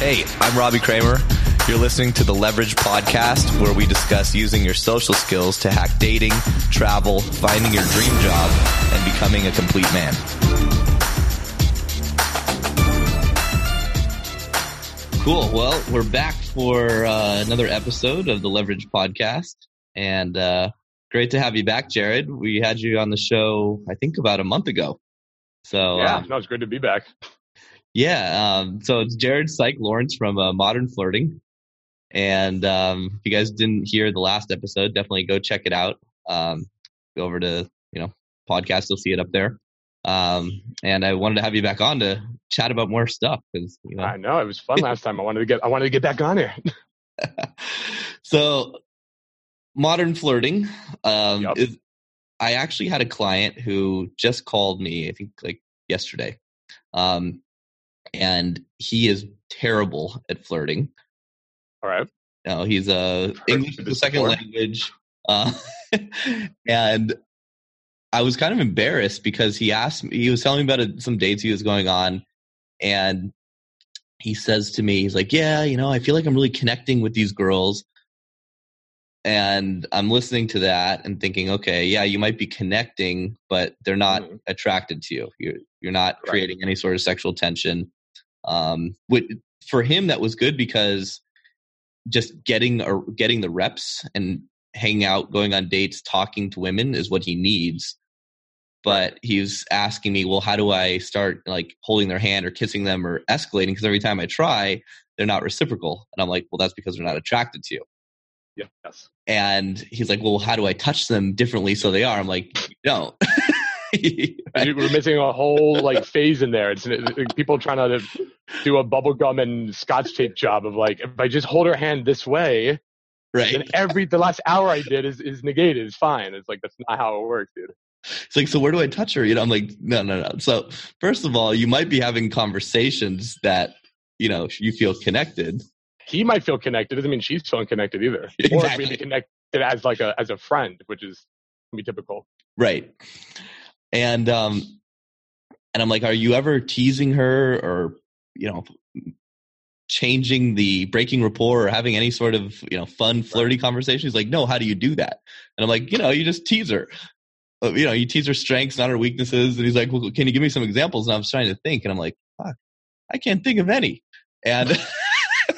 Hey, I'm Robbie Kramer. You're listening to the Leverage Podcast, where we discuss using your social skills to hack dating, travel, finding your dream job, and becoming a complete man. Cool. Well, we're back for uh, another episode of the Leverage Podcast, and uh, great to have you back, Jared. We had you on the show, I think, about a month ago. So yeah, um, no, it's great to be back. Yeah, um, so it's Jared Psych Laurence from uh, Modern Flirting, and um, if you guys didn't hear the last episode, definitely go check it out. Um, go over to you know podcast, you'll see it up there. Um, and I wanted to have you back on to chat about more stuff because you know I know it was fun last time. I wanted to get I wanted to get back on here. so modern flirting um, Yep. is i actually had a client who just called me i think like yesterday um, and he is terrible at flirting All right. no, he's a english is a this second language uh, and i was kind of embarrassed because he asked me he was telling me about a, some dates he was going on and he says to me he's like yeah you know i feel like i'm really connecting with these girls and i'm listening to that and thinking okay yeah you might be connecting but they're not Mhm. attracted to you you're you're not Right. creating any sort of sexual tension um which, for him that was good because just getting or getting the reps and hanging out going on dates talking to women is what he needs. But he's asking me well how do i start like holding their hand or kissing them or escalating? Because every time i try they're not reciprocal. And i'm like well that's because they're not attracted to you. Yes. and he's like well how do i touch them differently so they are? I'm like you don't Right? We're missing a whole like phase in there. It's it- people trying to do a bubblegum and scotch tape job of like if I just hold her hand this way, right every the last hour I did is is negated. It's fine. It's like that's not how it works, dude. it's like so where do i touch her you know i'm like no no no so first of all you might be having conversations that you know you feel connected He might feel connected. Doesn't mean she's feeling connected either. Or Exactly. really connected as like a as a friend, which is be typical. Right. And um and I'm like, are you ever teasing her or you know changing the breaking rapport or having any sort of, you know, fun flirty conversation? He's like, no, how do you do that? And I'm like, you know, you just tease her. Uh, You know, you tease her strengths, not her weaknesses. And he's like, well, can you give me some examples? And I'm trying to think, and I'm like, fuck, I can't think of any. And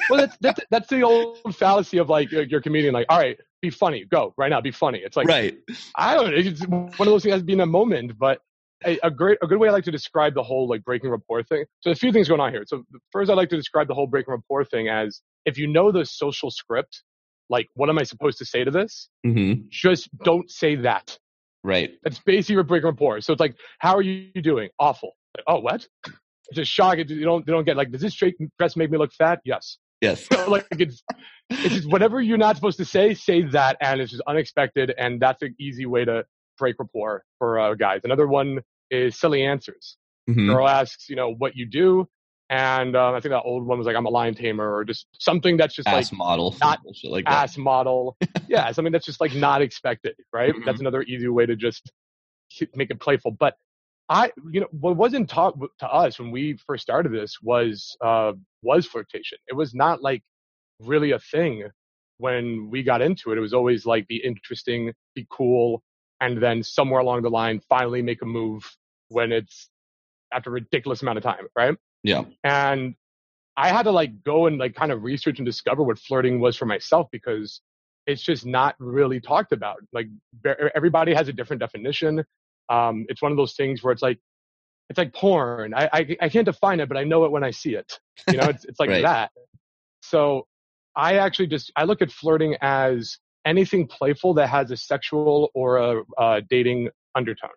well, that's, that's that's the old fallacy of like your comedian, like, all right, be funny, go right now, be funny. It's like right, I don't know, it's one of those things that has been a moment, but a, a great a good way I like to describe the whole like breaking rapport thing. So a few things going on here. So first, I like to describe the whole breaking rapport thing as if you know the social script, like what am I supposed to say to this? Mm-hmm. Just don't say that. right, That's basically your breaking rapport. So it's like, how are you doing? Awful. Like, oh, what? It's just shocking. You don't you don't get like, does this straight dress make me look fat? Yes. Yes, like it's it's just whatever you're not supposed to say, say that, and it's just unexpected, and that's an easy way to break rapport for uh, guys. Another one is silly answers. Mhm. Girl asks, you know, what you do, and um, I think that old one was like, I'm a lion tamer, or just something that's just ass like model, not like that. ass model. yeah, something that's just like not expected, right? Mhm. That's another easy way to just make it playful. But I, you know, what wasn't taught to us when we first started this was uh, was flirtation. It was not like really a thing when we got into it. It was always like be interesting, be cool, and then somewhere along the line, finally make a move when it's after a ridiculous amount of time, right? Yeah, and I had to like go and like kind of research and discover what flirting was for myself because it's just not really talked about. Like ve- everybody has a different definition. Um, it's one of those things where it's like it's like porn. I, I I can't define it, but I know it when I see it. You know, it's it's like Right. that. So I actually just I look at flirting as anything playful that has a sexual or a, uh dating undertone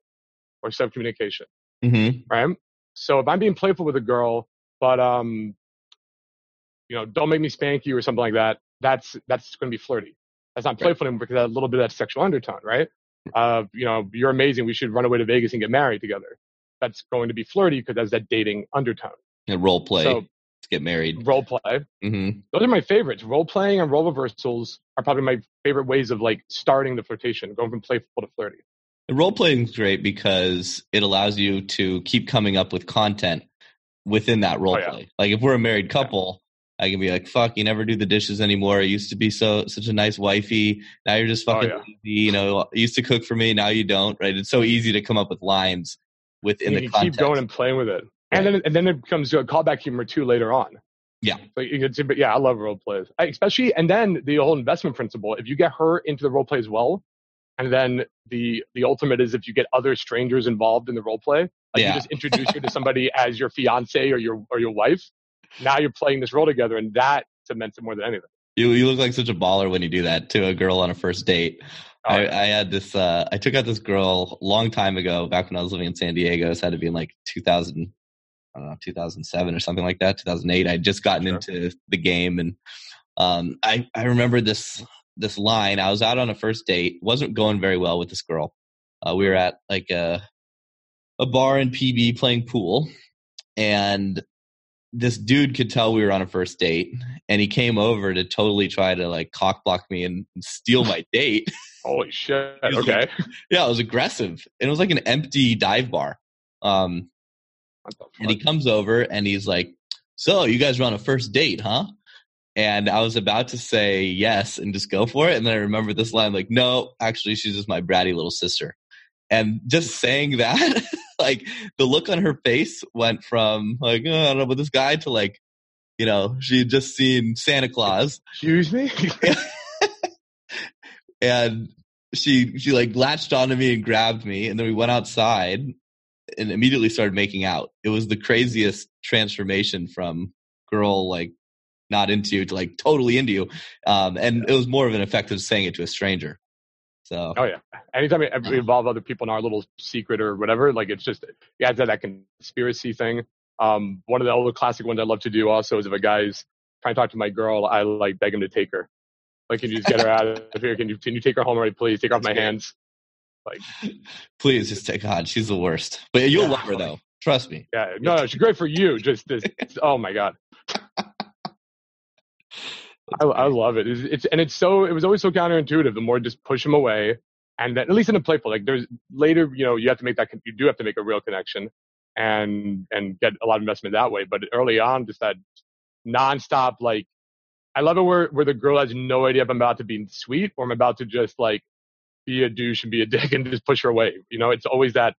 or sub communication hmm right? So if I'm being playful with a girl, but um, you know, don't make me spank you or something like that, that's that's going to be flirty. That's not Right. playful anymore because that a little bit of that sexual undertone, right? Uh, you know, you're amazing. We should run away to Vegas and get married together. That's going to be flirty because that's that dating undertone. And role play. So Let's get married. role play. hmm Those are my favorites. Role playing and role reversals are probably my favorite ways of like starting the flirtation, going from playful to flirty. And role playing is great because it allows you to keep coming up with content within that role Oh, yeah. play. Like if we're a married couple, I can be like, "Fuck, you never do the dishes anymore. You used to be so such a nice wifey. Now you're just Oh, fucking yeah. You know, used to cook for me. Now you don't. Right? It's so easy to come up with lines within the you context. keep going and playing with it. And then and then it becomes a callback humor too later on. Yeah. So you can see, but yeah, I love role plays, I, especially and then the whole investment principle. If you get her into the role play as well, and then the the ultimate is if you get other strangers involved in the role play, like Yeah. you just introduce her to somebody as your fiance or your or your wife. Now you're playing this role together, and that cements it more than anything. You you look like such a baller when you do that to a girl on a first date. Oh, I, I had this. Uh, I took out this girl a long time ago, back when I was living in San Diego. This had to be in like 2000, I don't know, 2007 or something like that. 2008. I'd just gotten Sure. into the game, and um, I I remember this this line. I was out on a first date. wasn't going very well with this girl. Uh, we were at like a a bar in PB playing pool, and this dude could tell we were on a first date, and he came over to totally try to like cock block me and, steal my date. Holy shit! He's like- Okay. yeah, it was aggressive. And it was like an empty dive bar. Um, and he comes over and he's like, "So you guys were on a first date, huh?" And I was about to say yes and just go for it, and then I remember this line like, "No, actually, she's just my bratty little sister." And just saying that, like the look on her face went from like, oh, I don't know about this guy to like, you know, she had just seen Santa Claus, Excuse me. and she she like latched onto me and grabbed me and then we went outside and immediately started making out. It was the craziest transformation from girl like not into you to like totally into you. Um and it was more of an effect of saying it to a stranger so Oh yeah. Anytime we we involve other people in our little secret or whatever, like it's just yeah, it's that conspiracy thing. Um, one of the other classic ones I love to do also is if a guy's trying to talk to my girl, I like beg him to take her. Like, can you just get her out of here? Can you can you take her home already, please? Take her off my hands. Like, please just take god she's the worst but you'll Yeah. love her though trust me Yeah, no, no, she's great for you. Just this. Oh my god. I, I love it. It's, it's and it's so it was always so counterintuitive. The more just push them away, and then, at least in a playful, like there's later, you know, you have to make that you do have to make a real connection, and and get a lot of investment that way. But early on, just that nonstop, like I love it where where the girl has no idea if I'm about to be sweet or I'm about to just like be a douche and be a dick and just push her away. You know, it's always that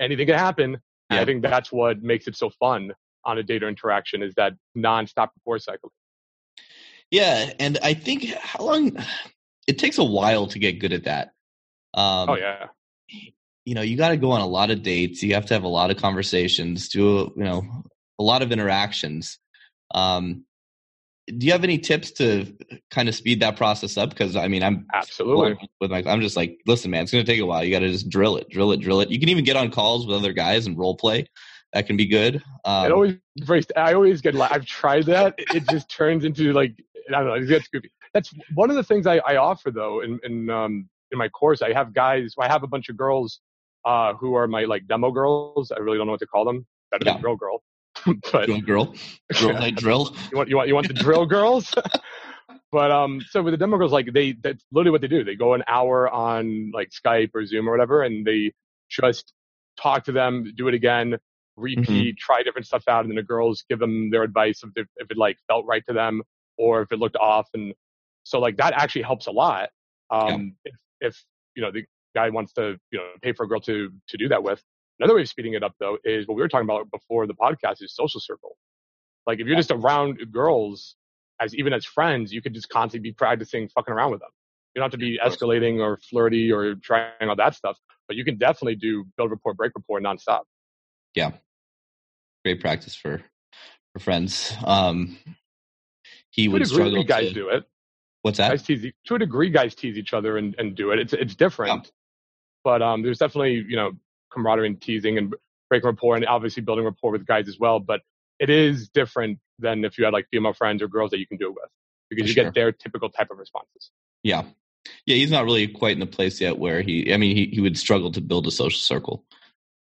anything can happen. Yeah. I think that's what makes it so fun on a data interaction is that nonstop rapport cycle. Yeah and i think how long it takes a while to get good at that um oh yeah. you know you got to go on a lot of dates you have to have a lot of conversations do you know a lot of interactions um do you have any tips to kind of speed that process up because i mean i'm Absolutely. with my i'm just like listen man it's going to take a while you got to just drill it drill it drill it you can even get on calls with other guys and role play that can be good um, it always I always get like I've tried that. It just turns into like I don't know, it gets goofy. That's one of the things I, I offer though in, in um in my course. I have guys I have a bunch of girls uh who are my like demo girls. I really don't know what to call them. Better Yeah. than drill girl. but drill girl drill night drill you want you want you want the drill girls but um so with the demo girls like they that's literally what they do they go an hour on like skype or zoom or whatever and they just talk to them do it again repeat try different stuff out and then the girls give them their advice if, if it like felt right to them or if it looked off and so like that actually helps a lot um if, if you know the guy wants to you know pay for a girl to to do that with another way of speeding it up though is what we were talking about before the podcast is social circle like if you're just around girls as even as friends, you could just constantly be practicing fucking around with them. You don't have to be escalating or flirty or trying all that stuff, but you can definitely do build rapport, break rapport nonstop. Yeah. Great practice for for friends um he To a would degree, struggle guys to, do it. what's that Guys tease to a degree, guys tease each other and, and do it. It's it's different, but um, there's definitely you know camaraderie and teasing and breaking rapport and obviously building rapport with guys as well. But it is different than if you had like female friends or girls that you can do it with because you Sure. get their typical type of responses. Yeah. Yeah, he's not really quite in the place yet where he I mean he, he would struggle to build a social circle.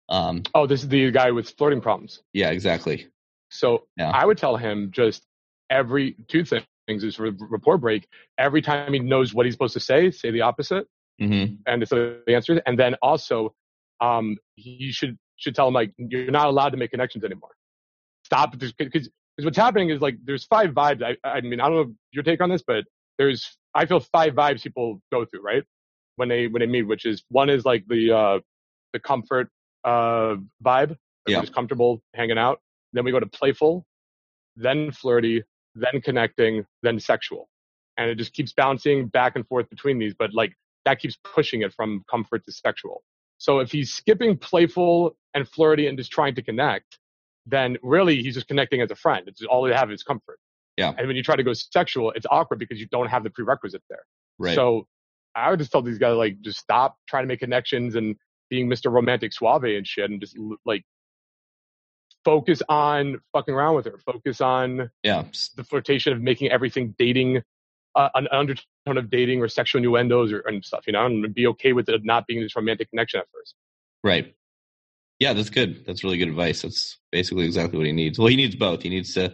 Um Oh, this is the guy with flirting problems. yeah, exactly. So Yeah. I would tell him just every two things is re- rapport break. Every time he knows what he's supposed to say, say the opposite, hmm and it's the answer. And then also, um, he should should tell him like you're not allowed to make connections anymore. Stop because what's happening is like there's five vibes. I, I mean, I don't know your take on this, but there's I feel five vibes people go through right when they when they meet, which is one is like the uh the comfort uh vibe, Yeah. just comfortable hanging out. Then we go to playful, then flirty, then connecting, then sexual, and it just keeps bouncing back and forth between these. But like that keeps pushing it from comfort to sexual. So if he's skipping playful and flirty and just trying to connect, then really he's just connecting as a friend. It's all they have is comfort. Yeah. And when you try to go sexual, it's awkward because you don't have the prerequisite there. Right. So I would just tell these guys like just stop trying to make connections and being Mr. Romantic Suave and shit, and just like focus on fucking around with her. Focus on yeah. the flirtation of making everything dating, uh, an undertone of dating or sexual innuendos or and stuff, you know, and be okay with it not being this romantic connection at first. Right. Yeah, that's good. That's really good advice. That's basically exactly what he needs. Well, he needs both. He needs to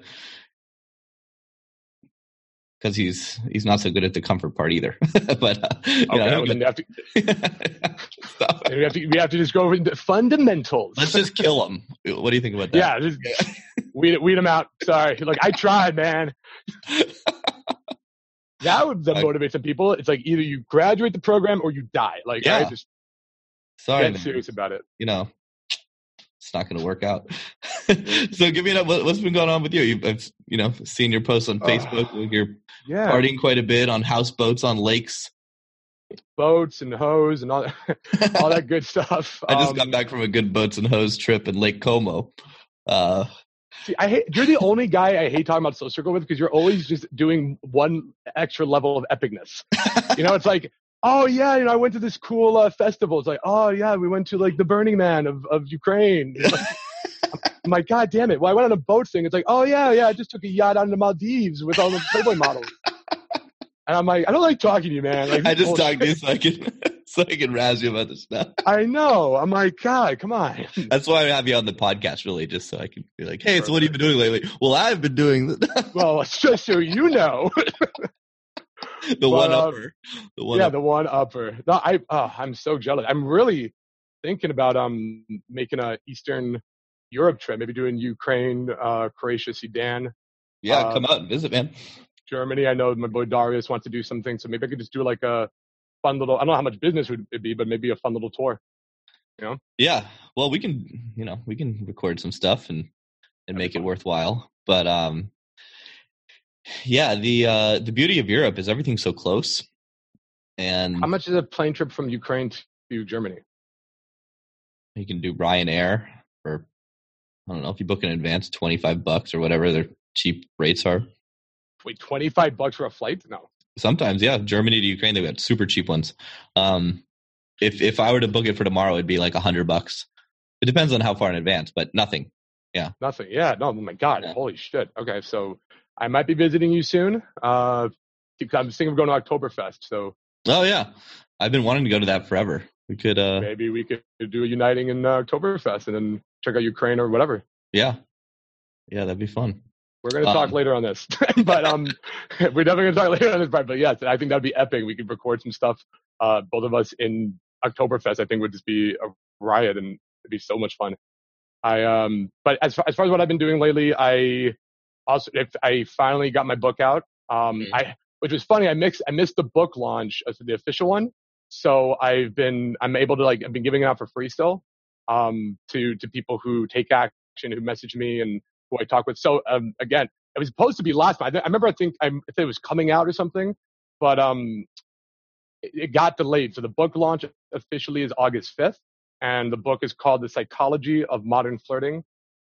because he's he's not so good at the comfort part either. but uh, Okay, know, then we have it. we have to we have to just go over into fundamentals. let's just kill them. What do you think about that? yeah, just weed weed them out. Sorry, like I tried, man. That would then motivate some people. It's like either you graduate the program or you die. Like, Yeah. I just Sorry, get man. serious about it. you know, it's not going to work out. so give me an, what, what's been going on with you? You've, I've, you know, seen your posts on Oh. Facebook. You're Yeah, partying quite a bit on houseboats on lakes. Boats and hose and all that, all that good stuff. I just Um, got back from a good boats and hose trip in Lake Como. Uh, See, I hate, you're the only guy I hate talking about Soul Circle with because you're always just doing one extra level of epicness. You know, it's like, oh yeah, you know, I went to this cool uh, festival. It's like, oh yeah, we went to like the Burning Man of, of Ukraine. I'm like, God damn it. Well, I went on a boat thing. It's like, oh yeah, yeah, I just took a yacht on the Maldives with all the Playboy models. And I'm like, I don't like talking to you, man. Like, I just talked to you so I can so I can razz you about this stuff. I know. I'm like, God, come on. That's why I have you on the podcast, really, just so I can be like, "Hey, so what have you been doing lately?" Well, I've been doing the, well, it's just so you know. the one uh, upper, the one yeah, the one upper. No, I oh, I'm so jealous. I'm really thinking about um making a Eastern Europe trip, maybe doing Ukraine, uh, Croatia, Sudan, yeah, uh, come out and visit, man. Germany. I know my boy Darius wants to do something, so maybe I could just do like a fun little. I don't know how much business would it be, but maybe a fun little tour. You know? Yeah, well, we can, you know, we can record some stuff and and That'd make it worthwhile. But um, yeah, the uh the beauty of Europe is everything's so close, and How much is a plane trip from Ukraine to Germany? you can do Ryanair for I don't know if you book in advance, twenty five bucks or whatever their cheap rates are. Wait, 25 bucks for a flight? No. Sometimes, yeah, Germany to Ukraine, they've got super cheap ones. Um, if if I were to book it for tomorrow, it'd be like a hundred bucks. It depends on how far in advance, but nothing. Yeah. Nothing. Yeah. No. Oh my God. Yeah. Holy shit. Okay. So I might be visiting you soon. Uh, I'm thinking of going to Oktoberfest. So Oh yeah, I've been wanting to go to that forever. We could, uh, maybe we could do a uniting in uh, Oktoberfest and then check out Ukraine or whatever. yeah, yeah, that'd be fun. We're going to talk Um, later on this, but um, we're definitely going to talk later on this part. But yes, I think that'd be epic. We could record some stuff, uh, both of us in Oktoberfest. I think would just be a riot and it'd be so much fun. I um, but as far, as far as what I've been doing lately, I also if I finally got my book out. Um, Mhm. I which was funny. I mixed I missed the book launch as the official one, so I've been I'm able to like I've been giving it out for free still, um, to to people who take action, who message me, and who I talk with. So um, again, it was supposed to be last month. I, remember I think I, I it was coming out or something, but um, it, it got delayed. So the book launch officially is August 5th, and the book is called The Psychology of Modern Flirting,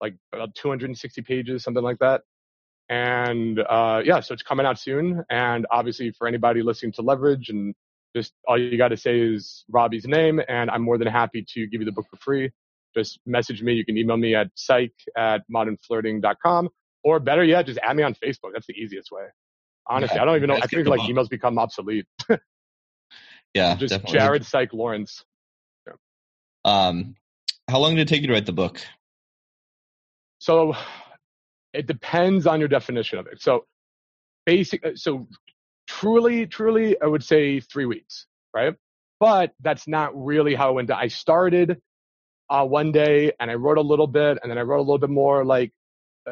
like about 260 pages, something like that. And uh, yeah, so it's coming out soon. And obviously, for anybody listening to Leverage, and just all you got to say is Robbie's name, and I'm more than happy to give you the book for free. Just message me. You can email me at psych at modernflirting.com, or better yet, just add me on Facebook. That's the easiest way. Honestly, Yeah, I don't even know. I think like book. emails become obsolete. Yeah, just definitely. Jared Psych Laurence. Um, how long did it take you to write the book? So it depends on your definition of it. So basic, uh, so truly, truly, I would say three weeks, right? But that's not really how it went. I started uh, one day and I wrote a little bit and then I wrote a little bit more like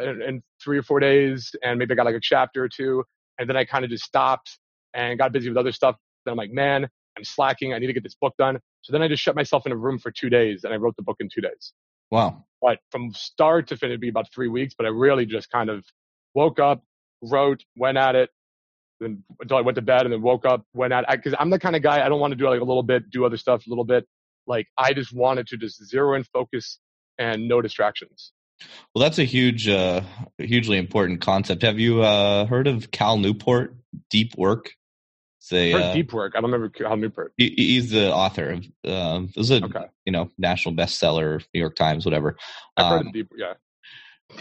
in, in three or four days, and maybe I got like a chapter or two, and then I kind of just stopped and got busy with other stuff. Then I'm like, man, I'm slacking. I need to get this book done. So then I just shut myself in a room for two days, and I wrote the book in two days. Wow. But from start to finish, it'd be about three weeks. But I really just kind of woke up, wrote, went at it, then until I went to bed, and then woke up, went at it. Because I'm the kind of guy I don't want to do like a little bit, do other stuff a little bit. Like I just wanted to just zero in, focus, and no distractions. Well, that's a huge, uh, hugely important concept. Have you uh, heard of Cal Newport, Deep Work? Say, uh, deep work. I don't remember Cal Newport. He, he's the author of. Um, it was a okay. you know national bestseller, New York Times, whatever. I've Um, deep, yeah.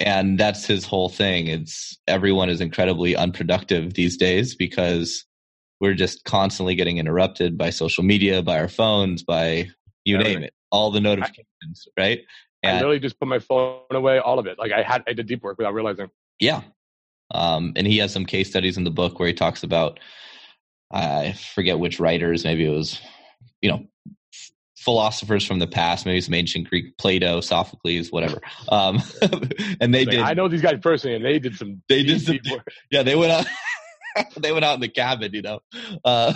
And that's his whole thing. It's everyone is incredibly unproductive these days because we're just constantly getting interrupted by social media, by our phones, by you name it, all the notifications, I, right? And I literally just put my phone away, all of it. Like I had, I did deep work without realizing. Yeah. Um, and he has some case studies in the book where he talks about, I forget which writers, maybe it was, you know, philosophers from the past, maybe some ancient Greek, Plato, Sophocles, whatever. Um, and they like, did. I know these guys personally, and they did some. They did some. Yeah, they went out. they went out in the cabin, you know. Uh,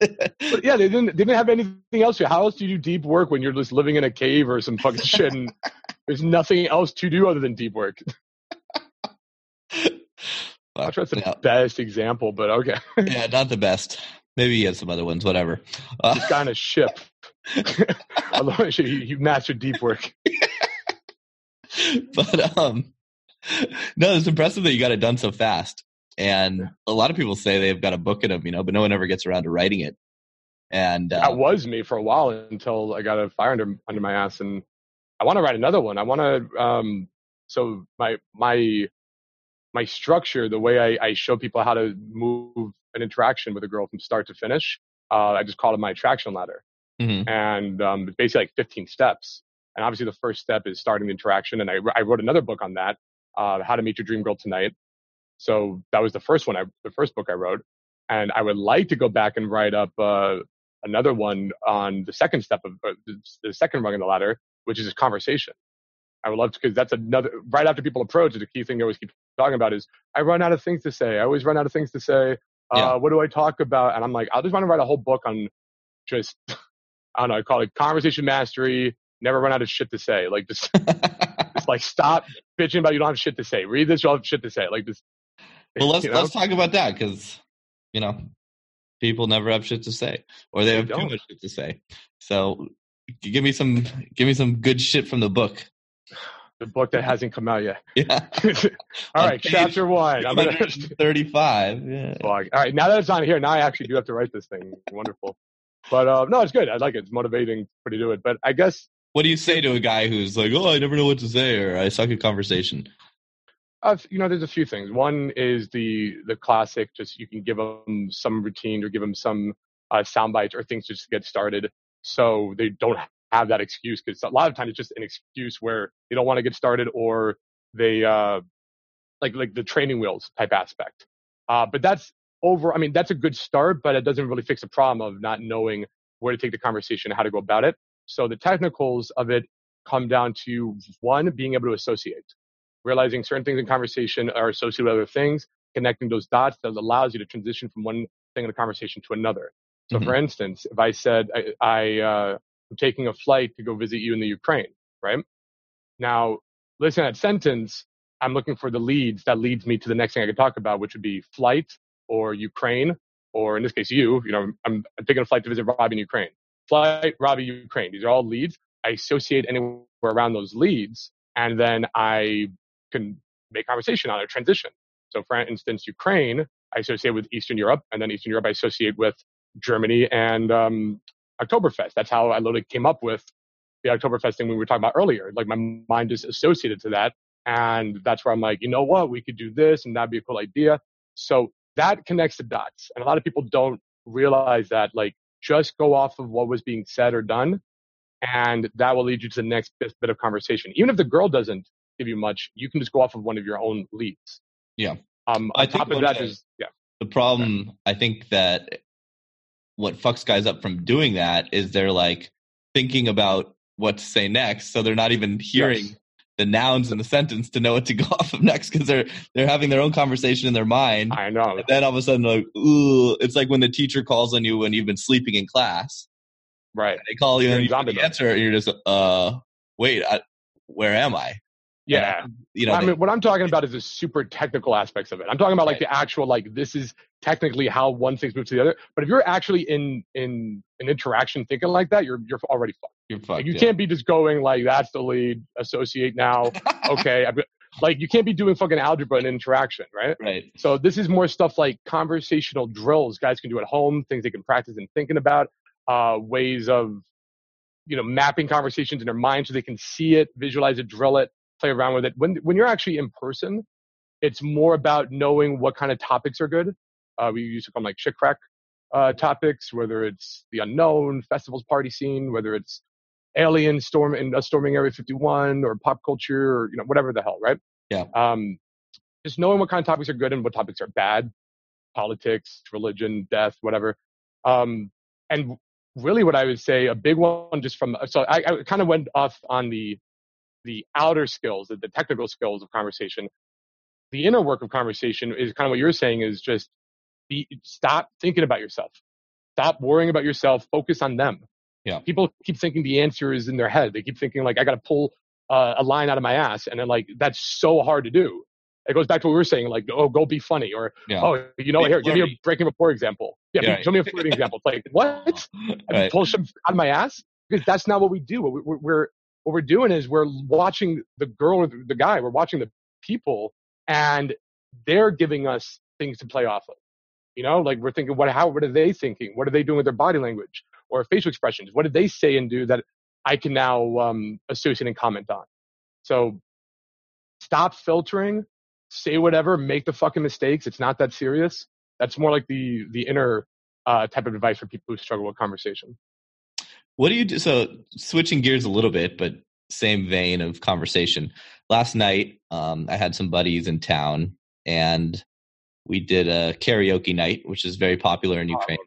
but yeah, they didn't they didn't have anything else. How else do you do deep work when you're just living in a cave or some fucking shit and there's nothing else to do other than deep work? Sure that's the yeah. best example, but okay. yeah, not the best. Maybe he has some other ones, whatever. Uh, guy on a ship. Although you, you mastered deep work. but um no, it's impressive that you got it done so fast. And a lot of people say they've got a book in them, you know, but no one ever gets around to writing it. And uh, that was me for a while until I got a fire under under my ass, and I want to write another one. I want to. Um, so my my my structure, the way I, I, show people how to move an interaction with a girl from start to finish, uh, I just call it my attraction ladder, mm-hmm. and um, it's basically like 15 steps. And obviously, the first step is starting the interaction, and I, I wrote another book on that, uh, How to Meet Your Dream Girl Tonight. So that was the first one, I, the first book I wrote. And I would like to go back and write up uh, another one on the second step of uh, the second rung in the ladder, which is conversation. I would love to, because that's another, right after people approach, it, the key thing I always keep talking about is I run out of things to say. I always run out of things to say. Uh, yeah. What do I talk about? And I'm like, I just want to write a whole book on just, I don't know, I call it conversation mastery, never run out of shit to say. Like just, just like stop bitching about you don't have shit to say. Read this, you'll have shit to say. Like just well, let's you know? let's talk about that because you know people never have shit to say, or they, they have don't. too much shit to say. So give me some give me some good shit from the book. The book that hasn't come out yet. Yeah. All right, chapter one. I'm gonna thirty-five. Yeah. All right, now that it's on here, now I actually do have to write this thing. Wonderful. But uh, no, it's good. I like it. It's motivating for to do it. But I guess. What do you say to a guy who's like, "Oh, I never know what to say," or "I suck at conversation"? Uh, you know, there's a few things. One is the the classic, just you can give them some routine or give them some uh, sound bites or things just to get started, so they don't have that excuse. Because a lot of times it's just an excuse where they don't want to get started or they uh, like like the training wheels type aspect. Uh, but that's over. I mean, that's a good start, but it doesn't really fix the problem of not knowing where to take the conversation, how to go about it. So the technicals of it come down to one, being able to associate realizing certain things in conversation are associated with other things, connecting those dots that allows you to transition from one thing in a conversation to another. So, mm-hmm. for instance, if I said I, I uh, am taking a flight to go visit you in the Ukraine, right? Now, listen to that sentence. I'm looking for the leads that leads me to the next thing I could talk about, which would be flight or Ukraine, or in this case, you. You know, I'm, I'm taking a flight to visit Robbie in Ukraine. Flight, Robbie, Ukraine. These are all leads. I associate anywhere around those leads, and then I can make conversation on a transition. So, for instance, Ukraine, I associate with Eastern Europe, and then Eastern Europe I associate with Germany and um, Oktoberfest. That's how I literally came up with the Oktoberfest thing we were talking about earlier. Like my mind is associated to that, and that's where I'm like, you know what, we could do this, and that'd be a cool idea. So that connects the dots, and a lot of people don't realize that. Like, just go off of what was being said or done, and that will lead you to the next bit of conversation. Even if the girl doesn't give you much. You can just go off of one of your own leads. Yeah. Um, on I top of that is yeah. The problem, I think that what fucks guys up from doing that is they're like thinking about what to say next, so they're not even hearing. Yes. the nouns in the sentence to know what to go off of next because they're they're having their own conversation in their mind. I know. And then all of a sudden, like, ooh, it's like when the teacher calls on you when you've been sleeping in class. Right. They call you You're and you answer, and you're just, uh, wait, I, where am I? Yeah. And, you know, I they- mean, what I'm talking about is the super technical aspects of it. I'm talking about like the actual, like this is technically how one thing's moved to the other. But if you're actually in in an interaction thinking like that, you're you're already fucked. you're fucked. Like, you yeah. can't be just going like that's the lead, associate now. Okay, I've got- like you can't be doing fucking algebra and interaction, right? right. So this is more stuff like conversational drills guys can do at home, things they can practice and thinking about, uh, ways of, you know, mapping conversations in their mind so they can see it, visualize it, drill it, play around with it. When when you're actually in person, it's more about knowing what kind of topics are good. Uh, we used to call them like shit crack uh, topics, whether it's the unknown, festivals, party scene, whether it's alien storm in uh, storming Area 51 or pop culture or you know whatever the hell, right? Yeah. Um, just knowing what kind of topics are good and what topics are bad, politics, religion, death, whatever. Um, and really, what I would say, a big one, just from so I, I kind of went off on the the outer skills, the, the technical skills of conversation. The inner work of conversation is kind of what you're saying is just be, stop thinking about yourself. Stop worrying about yourself. Focus on them. Yeah. People keep thinking the answer is in their head. They keep thinking like I got to pull uh, a line out of my ass, and then like that's so hard to do. It goes back to what we were saying, like oh, go be funny, or Yeah. oh, you know, Be here, give me a flirty. breaking rapport example. Yeah, Yeah, be- show me a flirting example. It's like what? I Right. pull some out of my ass because that's not what we do. We're, we're what we're doing is we're watching the girl or the guy. We're watching the people, and they're giving us things to play off of. You know, like we're thinking, what? How? What are they thinking? What are they doing with their body language or facial expressions? What did they say and do that I can now um, associate and comment on? So stop filtering. Say whatever. Make the fucking mistakes. It's not that serious. That's more like the the inner uh, type of advice for people who struggle with conversation. What do you do? So switching gears a little bit, but same vein of conversation. Last night, um, I had some buddies in town, and we did a karaoke night, which is very popular in Oh, I Ukraine.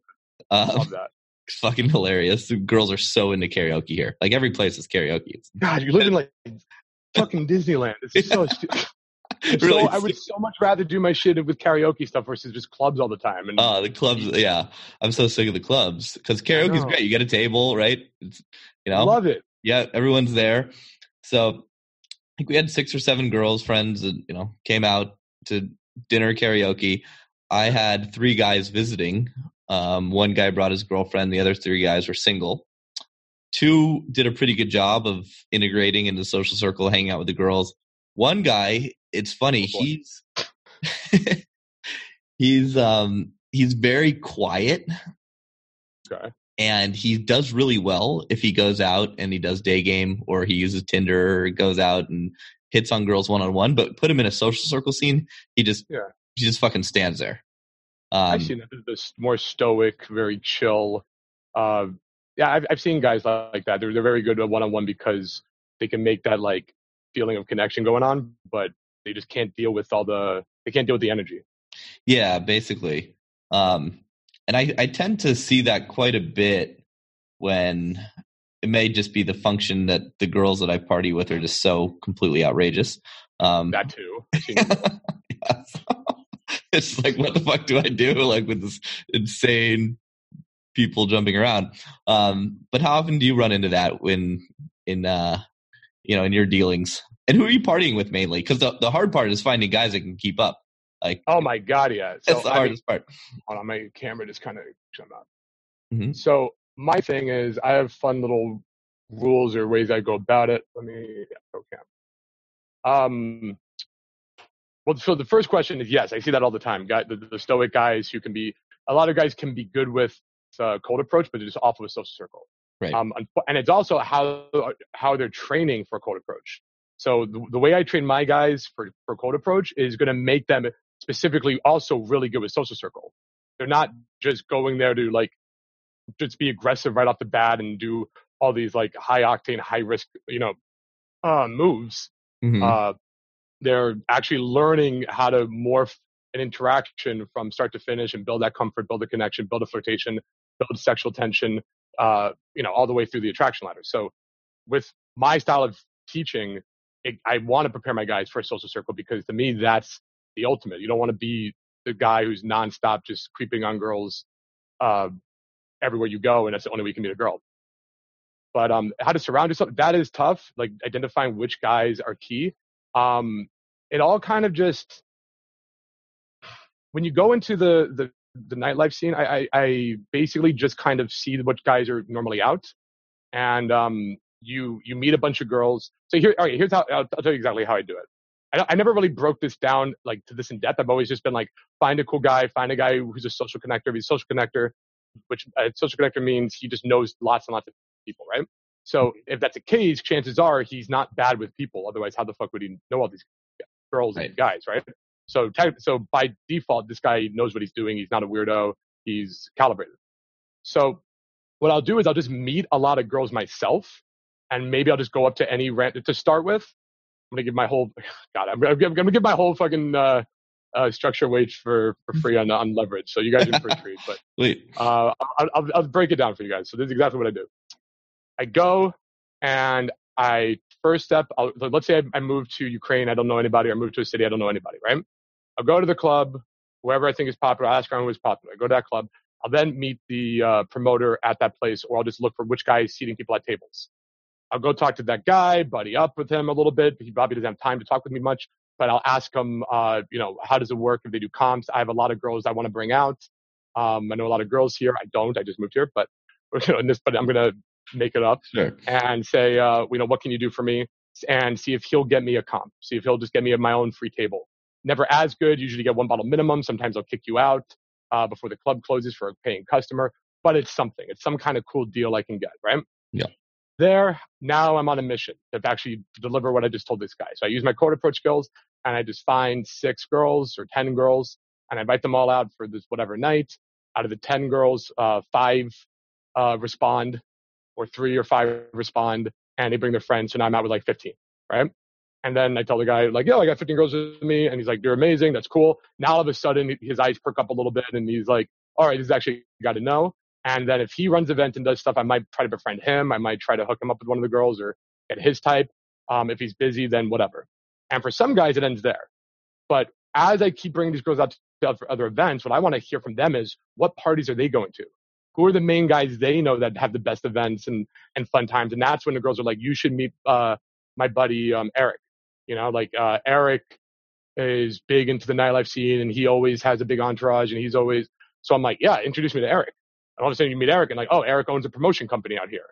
love, Um, love that. it's fucking hilarious. The girls are so into karaoke here. Like every place is karaoke. It's God, you live in like fucking Disneyland. It's so stupid. really. so, I would so much rather do my shit with karaoke stuff versus just clubs all the time. And Oh, the clubs. Yeah, I'm so sick of the clubs because karaoke is great. You get a table, right? It's, you know, love it. yeah, everyone's there. So I think we had six or seven girls friends that you know came out to dinner karaoke. I had three guys visiting. Um, one guy brought his girlfriend. The other three guys were single. Two did a pretty good job of integrating into the social circle, hanging out with the girls. One guy, it's funny, Oh, he's he's um he's very quiet Okay. and he does really well if he goes out and he does day game or he uses Tinder or goes out and hits on girls one on one. But put him in a social circle scene, he just Yeah. he just fucking stands there. Um, I've seen this more stoic, very chill. Uh, yeah, I've, I've seen guys like that. They're they're very good at one on one because they can make that like feeling of connection going on, but they just can't deal with all the they can't deal with the energy. Yeah, basically. Um, and I, I tend to see that quite a bit when it may just be the function that the girls that I party with are just so completely outrageous. Um, That too. It's like, what the fuck do I do? Like with this insane people jumping around. Um, but how often do you run into that when in, uh, you know, in your dealings? And who are you partying with mainly? Because the, the hard part is finding guys that can keep up. Like, oh my god, yeah. So that's the I mean, hardest part. hold on, my camera just kind of shut up. Mhm. So my thing is, I have fun little rules or ways I go about it. Let me okay. Um, well, so the first question is yes, I see that all the time. Guy, the, the stoic guys who can be a lot of guys can be good with uh, cold approach, but they're just awful with social circle. Right. Um, and- and it's also how how they're training for cold approach. So the, the way I train my guys for for cold approach is going to make them specifically also really good with social circle. They're not just going there to like just be aggressive right off the bat and do all these like high octane, high risk, you know, uh, moves. Mhm. Uh, they're actually learning how to morph an interaction from start to finish and build that comfort, build a connection, build a flirtation, build sexual tension, uh, you know, all the way through the attraction ladder. So with my style of teaching, it, I want to prepare my guys for a social circle because to me that's the ultimate. You don't want to be the guy who's nonstop just creeping on girls uh, everywhere you go, and that's the only way you can meet a girl. But um, how to surround yourself that is tough. Like identifying which guys are key. Um, it all kind of just when you go into the the, the nightlife scene, I, I, I basically just kind of see what guys are normally out, and um, you you meet a bunch of girls. So here, right, here's how I'll, I'll tell you exactly how I do it. I, I never really broke this down like to this in depth. I've always just been like, find a cool guy, find a guy who's a social connector. If he's a social connector, which a uh, social connector means he just knows lots and lots of people, right? So if that's the case, chances are he's not bad with people. Otherwise, how the fuck would he know all these girls right. and guys, right? So, so by default, this guy knows what he's doing. He's not a weirdo. He's calibrated. So what I'll do is I'll just meet a lot of girls myself, and maybe I'll just go up to any rant to start with. I'm gonna give my whole God. I'm, I'm gonna give my whole fucking uh, uh, structure wage for for free on on leverage. So you guys are for free. But wait, uh, I'll, I'll, I'll break it down for you guys. So this is exactly what I do. I go and I first step. I'll, let's say I, I move to Ukraine. I don't know anybody. Or I move to a city. I don't know anybody. Right. I'll go to the club. Whoever I think is popular. I'll ask around who is popular. I go to that club. I'll then meet the uh, promoter at that place, or I'll just look for which guy is seating people at tables. I'll go talk to that guy, buddy up with him a little bit. He probably doesn't have time to talk with me much, but I'll ask him, uh, you know, how does it work if they do comps? I have a lot of girls I want to bring out. Um, I know a lot of girls here. I don't. I just moved here, but you know, in this, but I'm gonna make it up sure. and say, uh, you know, what can you do for me? And see if he'll get me a comp. See if he'll just get me my own free table. Never as good. Usually get one bottle minimum. Sometimes I'll kick you out uh, before the club closes for a paying customer. But it's something. It's some kind of cool deal I can get, right? Yeah. There, now I'm on a mission to actually deliver what I just told this guy. So I use my cold approach skills and I just find six girls or 10 girls and I invite them all out for this whatever night. Out of the 10 girls, uh, five uh, respond or three or five respond and they bring their friends. So now I'm out with like 15, right? And then I tell the guy, like, yo, I got 15 girls with me. And he's like, you're amazing. That's cool. Now all of a sudden his eyes perk up a little bit and he's like, all right, this is actually got to know. And then if he runs event and does stuff, I might try to befriend him. I might try to hook him up with one of the girls or get his type. Um, if he's busy, then whatever. And for some guys, it ends there. But as I keep bringing these girls out to other events, what I want to hear from them is what parties are they going to? Who are the main guys they know that have the best events and, and fun times? And that's when the girls are like, you should meet, uh, my buddy, um, Eric. You know, like, uh, Eric is big into the nightlife scene and he always has a big entourage and he's always, so I'm like, yeah, introduce me to Eric. And all of a sudden you meet Eric and like, oh, Eric owns a promotion company out here.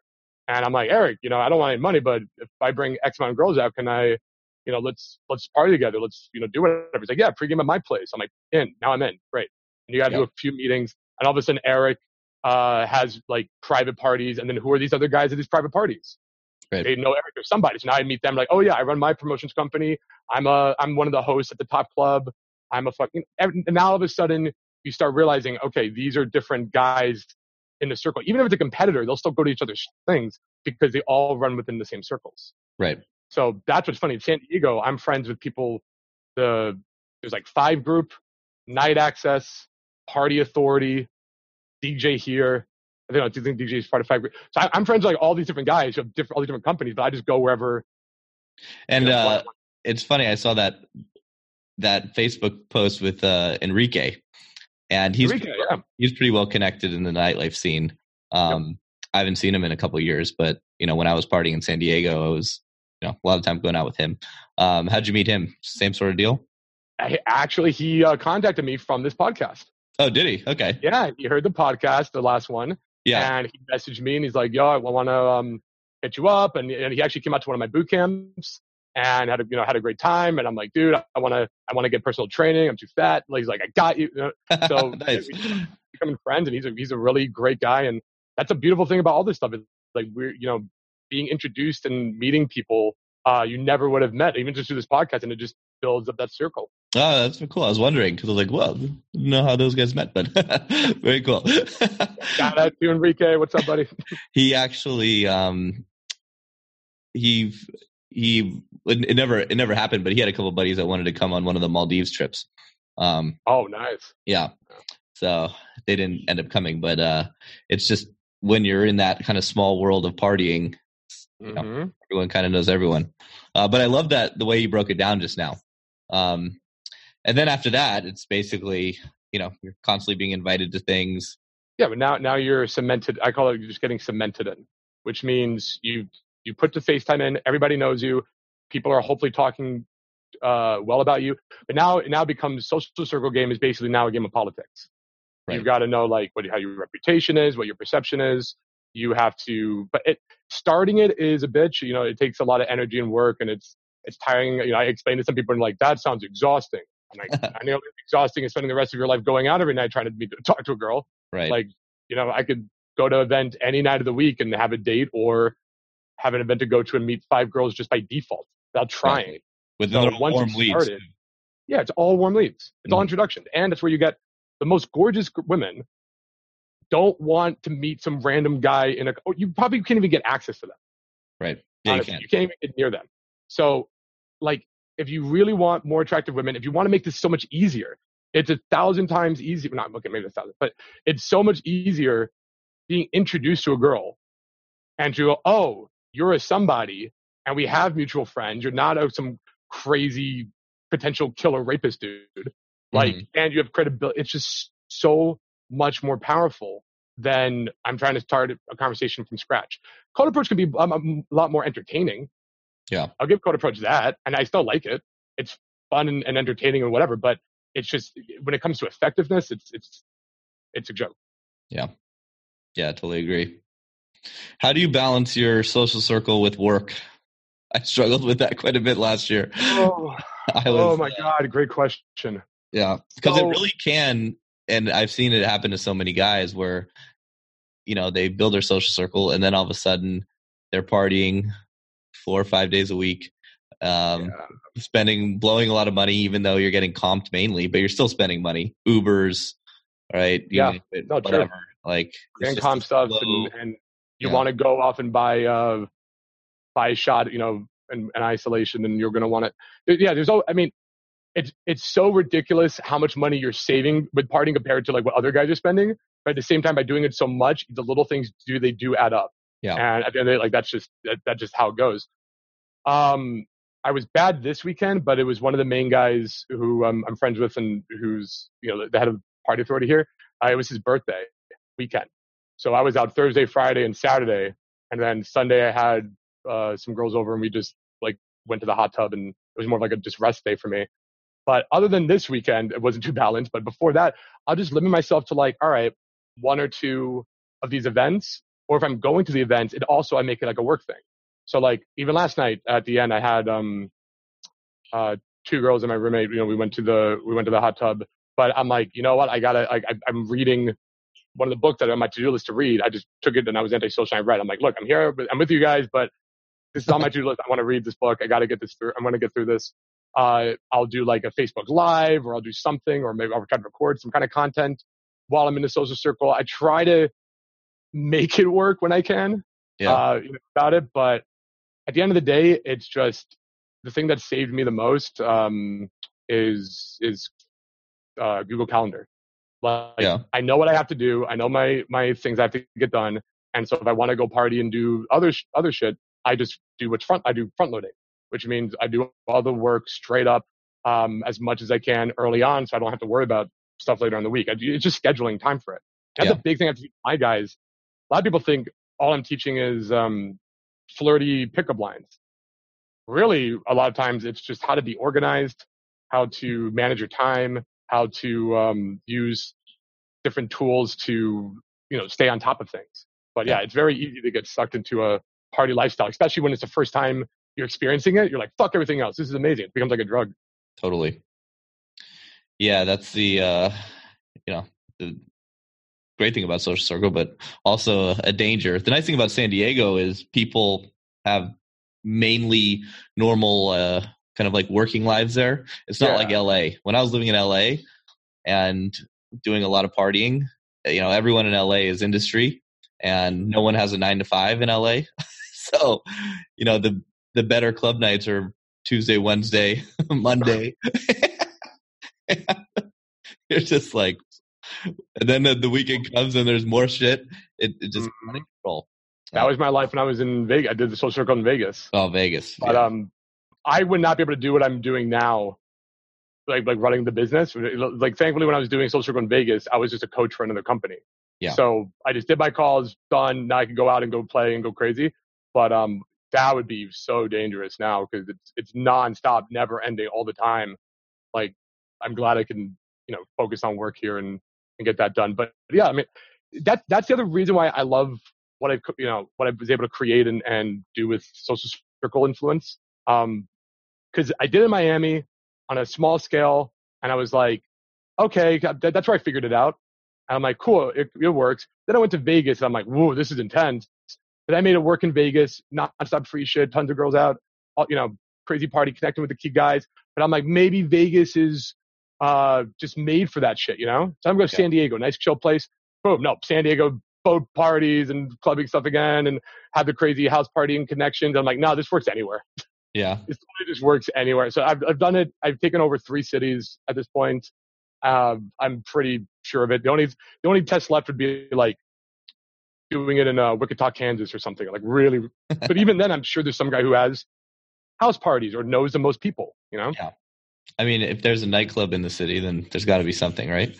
And I'm like, Eric, you know, I don't want any money, but if I bring X amount of girls out, can I, you know, let's, let's party together. Let's, you know, do whatever. He's like, yeah, pregame at my place. I'm like, in, now I'm in. Great. And you got to do a few meetings. And all of a sudden Eric, uh, has like private parties. And then who are these other guys at these private parties? Right. They know Eric or somebody. So now I meet them like, oh yeah, I run my promotions company. I'm a, I'm one of the hosts at the top club. I'm a fucking, and now all of a sudden you start realizing, okay, these are different guys in the circle. Even if it's a competitor, they'll still go to each other's things because they all run within the same circles. Right. So that's what's funny. In San Diego, I'm friends with people. The there's like five group, night access, party authority, DJ here. I think, I think DJ is part of five. So I, am friends with like all these different guys have different, all these different companies, but I just go wherever. And you know, uh, it's funny. I saw that that Facebook post with uh, Enrique and he's Enrique, yeah. he's pretty well connected in the nightlife scene. Um, yep. I haven't seen him in a couple years, but you know, when I was partying in San Diego, I was you know a lot of time going out with him. Um, how'd you meet him? Same sort of deal. I, actually, he uh, contacted me from this podcast. Oh, did he? Okay. Yeah, he heard the podcast, the last one. Yeah. And he messaged me and he's like, "Yo, I want to um, hit you up." And, and he actually came out to one of my boot camps and had a you know had a great time. And I'm like, dude, I want to I want to get personal training. I'm too fat. Like, he's like, I got you. So nice. becoming friends, and he's a he's a really great guy. And that's a beautiful thing about all this stuff. Is like we're you know being introduced and meeting people uh, you never would have met, even just through this podcast, and it just builds up that circle. Oh, that's cool. I was wondering because I was like, well, I don't know how those guys met, but very cool. Shout out to Enrique. What's up, buddy? he actually, um, he he it never it never happened, but he had a couple buddies that wanted to come on one of the Maldives trips. Um, oh, nice. Yeah. So they didn't end up coming, but uh, it's just when you're in that kind of small world of partying, mm-hmm. know, everyone kind of knows everyone. Uh, but I love that the way you broke it down just now. Um, and then after that, it's basically you know you're constantly being invited to things. Yeah, but now now you're cemented. I call it just getting cemented in, which means you you put the FaceTime in. Everybody knows you. People are hopefully talking uh, well about you. But now it now becomes social circle game is basically now a game of politics. Right. You've got to know like what how your reputation is, what your perception is. You have to, but it starting it is a bitch. You know, it takes a lot of energy and work, and it's it's tiring. You know, I explain to some people and like that sounds exhausting. Like, I know it's exhausting and spending the rest of your life going out every night trying to meet, talk to a girl. Right. Like, you know, I could go to an event any night of the week and have a date or have an event to go to and meet five girls just by default without trying. Right. With so once warm leads. Started, yeah, it's all warm leads. It's mm. all introduction. And it's where you get the most gorgeous women don't want to meet some random guy in a, oh, you probably can't even get access to them. Right. Yeah, you, can. you can't even get near them. So like if you really want more attractive women, if you want to make this so much easier, it's a thousand times easier. Not okay, maybe a thousand, but it's so much easier being introduced to a girl and to go, oh, you're a somebody, and we have mutual friends. You're not a, some crazy potential killer rapist dude. Like, mm-hmm. and you have credibility. It's just so much more powerful than I'm trying to start a conversation from scratch. Cold approach can be um, a lot more entertaining yeah. I'll give Cold Approach that. And I still like it. It's fun and, and entertaining and whatever, but it's just when it comes to effectiveness, it's it's it's a joke. Yeah. Yeah, I totally agree. How do you balance your social circle with work? I struggled with that quite a bit last year. Oh, was, oh my uh, God, great question. Yeah, because so, it really can, and I've seen it happen to so many guys where, you know, they build their social circle and then all of a sudden they're partying four or five days a week. Um, yeah. spending, blowing a lot of money, even though you're getting comped mainly, but you're still spending money. Ubers, right? Yeah, no, whatever. True. Like and comp stuff, and, and, you yeah. want to go off and buy uh buy a shot, you know, in isolation, and you're going to want it. Yeah, there's. all I mean, it's it's so ridiculous how much money you're saving with partying compared to like what other guys are spending. But at the same time, by doing it so much, the little things do they do add up. Yeah. And at the end of the like that's just that, that's just how it goes. Um, I was bad this weekend, but it was one of the main guys who um, I'm friends with and who's you know the head of party authority here. Uh, it was his birthday weekend, so I was out Thursday, Friday, and Saturday, and then Sunday I had uh, some girls over and we just like went to the hot tub and it was more of like a just rest day for me. But other than this weekend, it wasn't too balanced. But before that, I'll just limit myself to like, all right, one or two of these events or if I'm going to the event, it also I make it like a work thing. So like even last night at the end, I had um uh two girls and my roommate. You know, we went to the we went to the hot tub. But I'm like, you know what? I gotta. I, I'm reading one of the books that on my to-do list to read. I just took it and I was antisocial. I read. I'm like, look, I'm here. I'm with you guys, but this is on my to-do list. I want to read this book. I got to get this through. I'm going to get through this. Uh, I'll do like a Facebook live or I'll do something or maybe I'll try to record some kind of content while I'm in the social circle. I try to make it work when I can yeah. uh, about it. But at the end of the day, it's just the thing that saved me the most um, is is uh, Google Calendar. Like, yeah. I know what I have to do. I know my my things I have to get done. And so if I want to go party and do other sh- other shit, I just do what's front. I do front loading, which means I do all the work straight up um, as much as I can early on, so I don't have to worry about stuff later in the week. I do, it's just scheduling time for it. That's yeah. a big thing I have to my guys a lot of people think all I'm teaching is um, flirty pickup lines. Really, a lot of times it's just how to be organized, how to manage your time, how to um, use different tools to you know stay on top of things. But yeah, it's very easy to get sucked into a party lifestyle, especially when it's the first time you're experiencing it. You're like, fuck everything else. This is amazing. It becomes like a drug. Totally. Yeah, that's the uh, you know the great thing about social circle, but also a danger. The nice thing about San Diego is people have mainly normal uh, kind of like working lives there. It's not yeah. like LA. When I was living in LA and doing a lot of partying, you know, everyone in LA is industry and no one has a 9 to 5 in LA. so, you know, the the better club nights are Tuesday, Wednesday, Monday. You're just like and then the, the, weekend comes and there's more shit. It, it just mm-hmm. control. That was my life when I was in Vegas. I did the social circle in Vegas. Oh, Vegas. But yeah. um, I would not be able to do what I'm doing now, like like running the business. Like thankfully, when I was doing Social Circle in Vegas, I was just a coach for another company. Yeah. So I just did my calls, done. Now I can go out and go play and go crazy. But um, that would be so dangerous now because it's it's nonstop, never ending, all the time. Like I'm glad I can you know focus on work here and and get that done. But yeah, I mean that that's the other reason why I love what I you know what I was able to create and and do with social circle influence. Um, because I did in Miami on a small scale, and I was like, okay, that's where I figured it out. And I'm like, cool, it, it works. Then I went to Vegas, and I'm like, whoa, this is intense. But I made it work in Vegas, non-stop free shit, tons of girls out, all, you know, crazy party, connecting with the key guys. But I'm like, maybe Vegas is uh, just made for that shit, you know? So I'm going to yeah. San Diego, nice chill place. Boom, no, San Diego boat parties and clubbing stuff again and have the crazy house partying connections. I'm like, no, this works anywhere. Yeah. This just works anywhere. So I've, I've done it. I've taken over three cities at this point. Uh, I'm pretty sure of it. The only, the only test left would be like doing it in uh, Wichita, Kansas or something like really. but even then, I'm sure there's some guy who has house parties or knows the most people, you know? Yeah. I mean, if there's a nightclub in the city, then there's got to be something, right?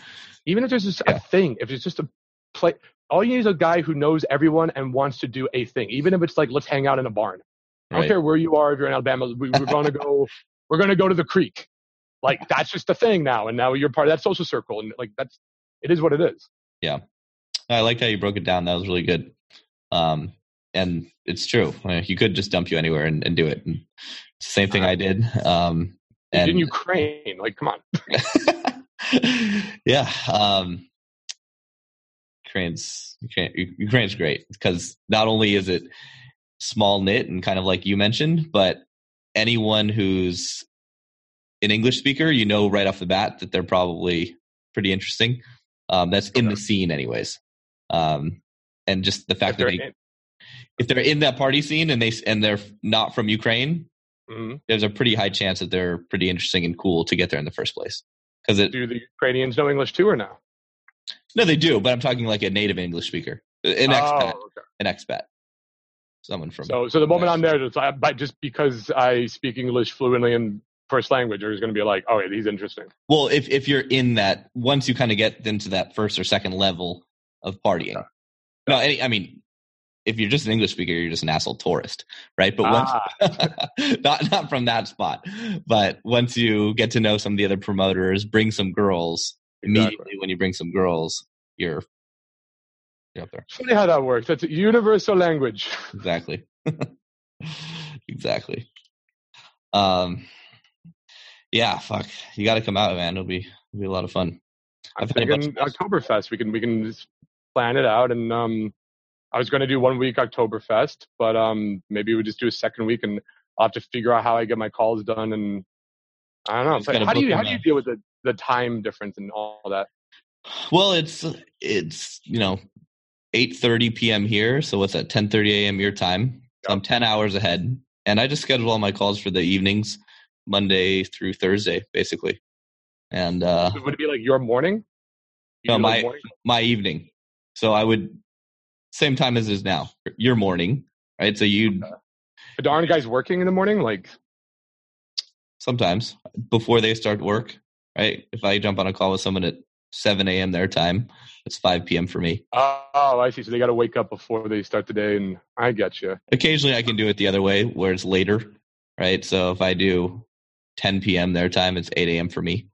Even if there's just yeah. a thing, if it's just a play, all you need is a guy who knows everyone and wants to do a thing, even if it's like let's hang out in a barn. I don't right. care where you are. If you're in Alabama, we, going to go. We're going to go to the creek. Like that's just a thing now, and now you're part of that social circle, and like that's it is what it is. Yeah, I liked how you broke it down. That was really good. Um, and it's true. You could just dump you anywhere and, and do it. And same thing I did. Um, and, in Ukraine, like come on. yeah. Um, Ukraine's Ukraine's great because not only is it small knit and kind of like you mentioned, but anyone who's an English speaker, you know right off the bat that they're probably pretty interesting. Um, that's in the scene, anyways. Um, and just the fact that they, in. if they're in that party scene and they and they're not from Ukraine, mm-hmm. there's a pretty high chance that they're pretty interesting and cool to get there in the first place. Because do the Ukrainians know English too or no? No, they do, but I'm talking like a native English speaker, an expat, oh, okay. an expat, someone from. So, so the moment I'm there, but just because I speak English fluently in first language, there's going to be like, oh, he's interesting. Well, if if you're in that, once you kind of get into that first or second level of partying, yeah. no, any, I mean, if you're just an English speaker, you're just an asshole tourist, right? But once, ah. not not from that spot, but once you get to know some of the other promoters, bring some girls, Exactly. Immediately, when you bring some girls, you're, you're up there. Funny how that works. That's a universal language. Exactly. exactly. Um, yeah, fuck. You got to come out, man. It'll be it'll be a lot of fun. I'm thinking Oktoberfest. We can we can just plan it out, and um, I was going to do one week Oktoberfest, but um, maybe we just do a second week, and I'll have to figure out how I get my calls done, and I don't know. how do you how do you deal with the the time difference and all that? Well, it's it's you know eight thirty p.m. here, so what's that? Ten thirty a.m. your time. So I'm ten hours ahead, and I just schedule all my calls for the evenings, Monday through Thursday, basically. And uh, would it be like your morning? You no, my like morning? my evening. So I would same time as is now. Your morning, right? So you. But aren't guys working in the morning? Like sometimes before they start work right? If I jump on a call with someone at 7 a.m. their time, it's 5 p.m. for me. Oh, I see. So they got to wake up before they start the day, and I get you. Occasionally, I can do it the other way, where it's later, right? So if I do 10 p.m. their time, it's 8 a.m. for me.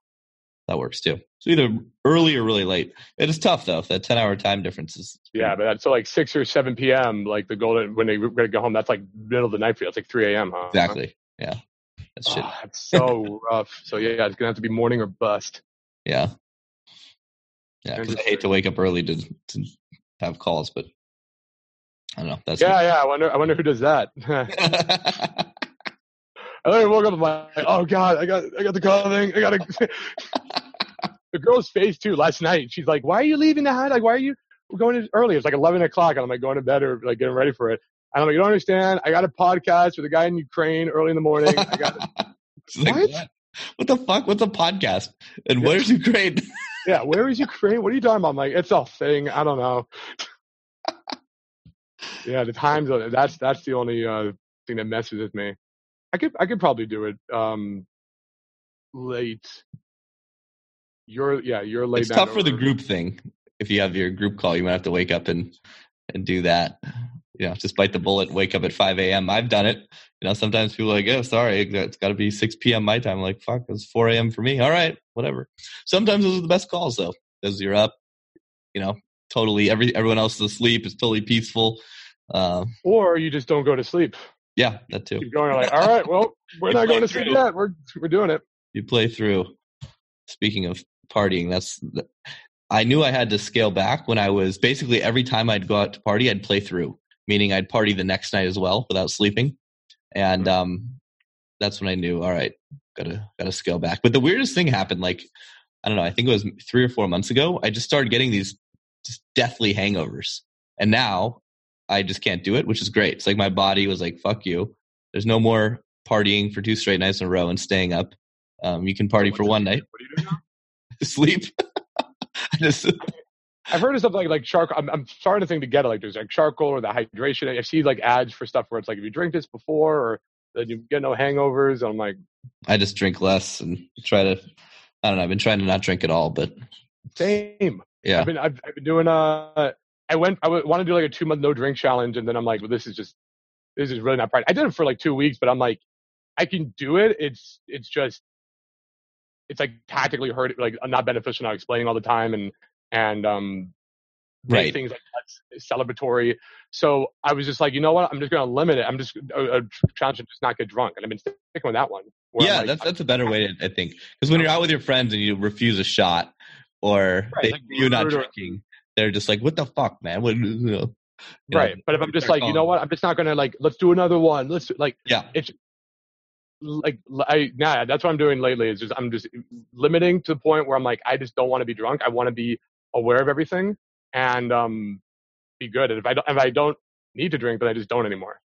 That works too. So either early or really late. It is tough though. That 10 hour time difference is. Yeah, but that's so like 6 or 7 p.m. Like the golden when they ready to go home. That's like middle of the night for you. It's like 3 a.m. Huh? Exactly. Yeah. That's shit. Ah, oh, it's so rough. So yeah, it's gonna have to be morning or bust. Yeah. Yeah, because I hate to wake up early to to have calls, but I don't know. That's yeah, me. yeah. I wonder. I wonder who does that. I woke up and like, oh god, I got, I got the call thing. I got to. the girl's face too last night. She's like, "Why are you leaving the house? Like, why are you going early? It's like eleven o'clock, and I'm like going to bed or like getting ready for it. And I'm like, you don't understand. I got a podcast with a guy in Ukraine early in the morning. I got like, what? what? what? the fuck? What's a podcast? And yeah. where's Ukraine? yeah, where is Ukraine? What are you talking about? I'm like, it's a thing. I don't know. yeah, the times. That's that's the only uh, thing that messes with me. I could I could probably do it. Um, late. You're yeah, you're late. It's tough for the group thing. If you have your group call, you might have to wake up and and do that. You know, just bite the bullet, wake up at 5 a.m. I've done it. You know, sometimes people are like, oh, sorry, it's got to be 6 p.m. my time. I'm like, fuck, it's 4 a.m. for me. All right, whatever. Sometimes those are the best calls, though, because you're up, you know, totally, every everyone else is asleep. It's totally peaceful. Uh, or you just don't go to sleep. Yeah, that too. Keep going like, all right, well, we're not going to see that. We're we're doing it. You play through. Speaking of partying, that's I knew I had to scale back when I was basically every time I'd go out to party, I'd play through, meaning I'd party the next night as well without sleeping. And um, that's when I knew, all right, gotta gotta scale back. But the weirdest thing happened, like I don't know, I think it was three or four months ago. I just started getting these just deathly hangovers, and now I just can't do it, which is great. It's like my body was like, "Fuck you." There's no more partying for two straight nights in a row and staying up. Um, you can party for one night. What are you doing now? Sleep. just, I've heard of stuff like like charcoal. I'm, I'm starting to think together like there's like charcoal or the hydration. I see like ads for stuff where it's like if you drink this before or then you get no hangovers. I'm like, I just drink less and try to. I don't know. I've been trying to not drink at all, but same. Yeah, I've been I've, I've been doing. Uh, I went. I want to do like a two month no drink challenge, and then I'm like, well, this is just this is really not practical. I did it for like two weeks, but I'm like, I can do it. It's it's just it's like tactically hurt, like I'm not beneficial, not explaining all the time, and and um, right. things like that's celebratory. So I was just like, you know what? I'm just going to limit it. I'm just a, a challenge to just not get drunk, and I've been sticking with that one. Yeah, like, that's that's a better way, to, I think, because when you're out with your friends and you refuse a shot, or right, like, you're not drinking, they're just like, "What the fuck, man?" What, you know, right. But if I'm just like, you know what? I'm just not going to like, let's do another one. Let's like, yeah. It's like I nah, that's what I'm doing lately. Is just I'm just limiting to the point where I'm like, I just don't want to be drunk. I want to be aware of everything and um be good. And if I don't if I don't need to drink, then I just don't anymore.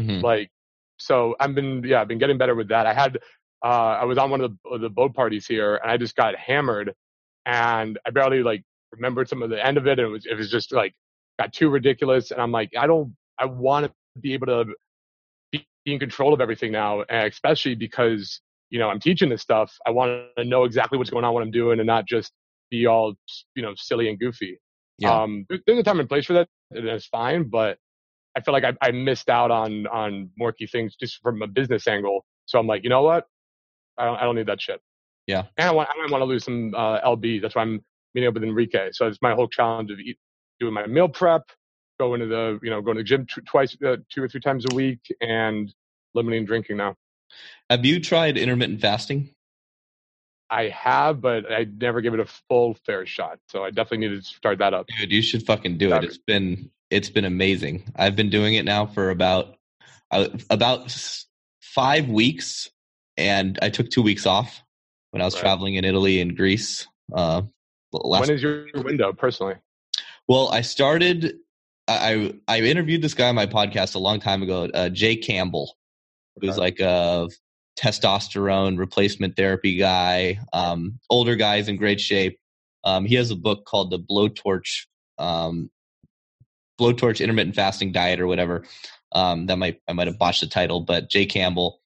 Mm-hmm. Like so I've been yeah, I've been getting better with that. I had uh I was on one of the the boat parties here and I just got hammered and I barely like remembered some of the end of it and it was it was just like got too ridiculous and I'm like I don't I want to be able to be in control of everything now, especially because you know I'm teaching this stuff. I want to know exactly what's going on, what I'm doing, and not just be all you know silly and goofy. Yeah. Um, there's a time and place for that, and it's fine. But I feel like I, I missed out on on more key things just from a business angle. So I'm like, you know what? I don't, I don't need that shit. Yeah. And I want I want to lose some uh, lb. That's why I'm meeting up with Enrique. So it's my whole challenge of eat, doing my meal prep, going to the you know going to the gym t- twice uh, two or three times a week and limiting drinking now have you tried intermittent fasting i have but i never give it a full fair shot so i definitely need to start that up dude you should fucking do it it's been it's been amazing i've been doing it now for about uh, about five weeks and i took two weeks off when i was right. traveling in italy and greece uh, when is your window personally well, I started I I interviewed this guy on my podcast a long time ago, uh, Jay Campbell, okay. who's like a testosterone replacement therapy guy. Um, older guy's in great shape. Um, he has a book called the Blowtorch um, Blowtorch Intermittent Fasting Diet or whatever. Um, that might I might have botched the title, but Jay Campbell.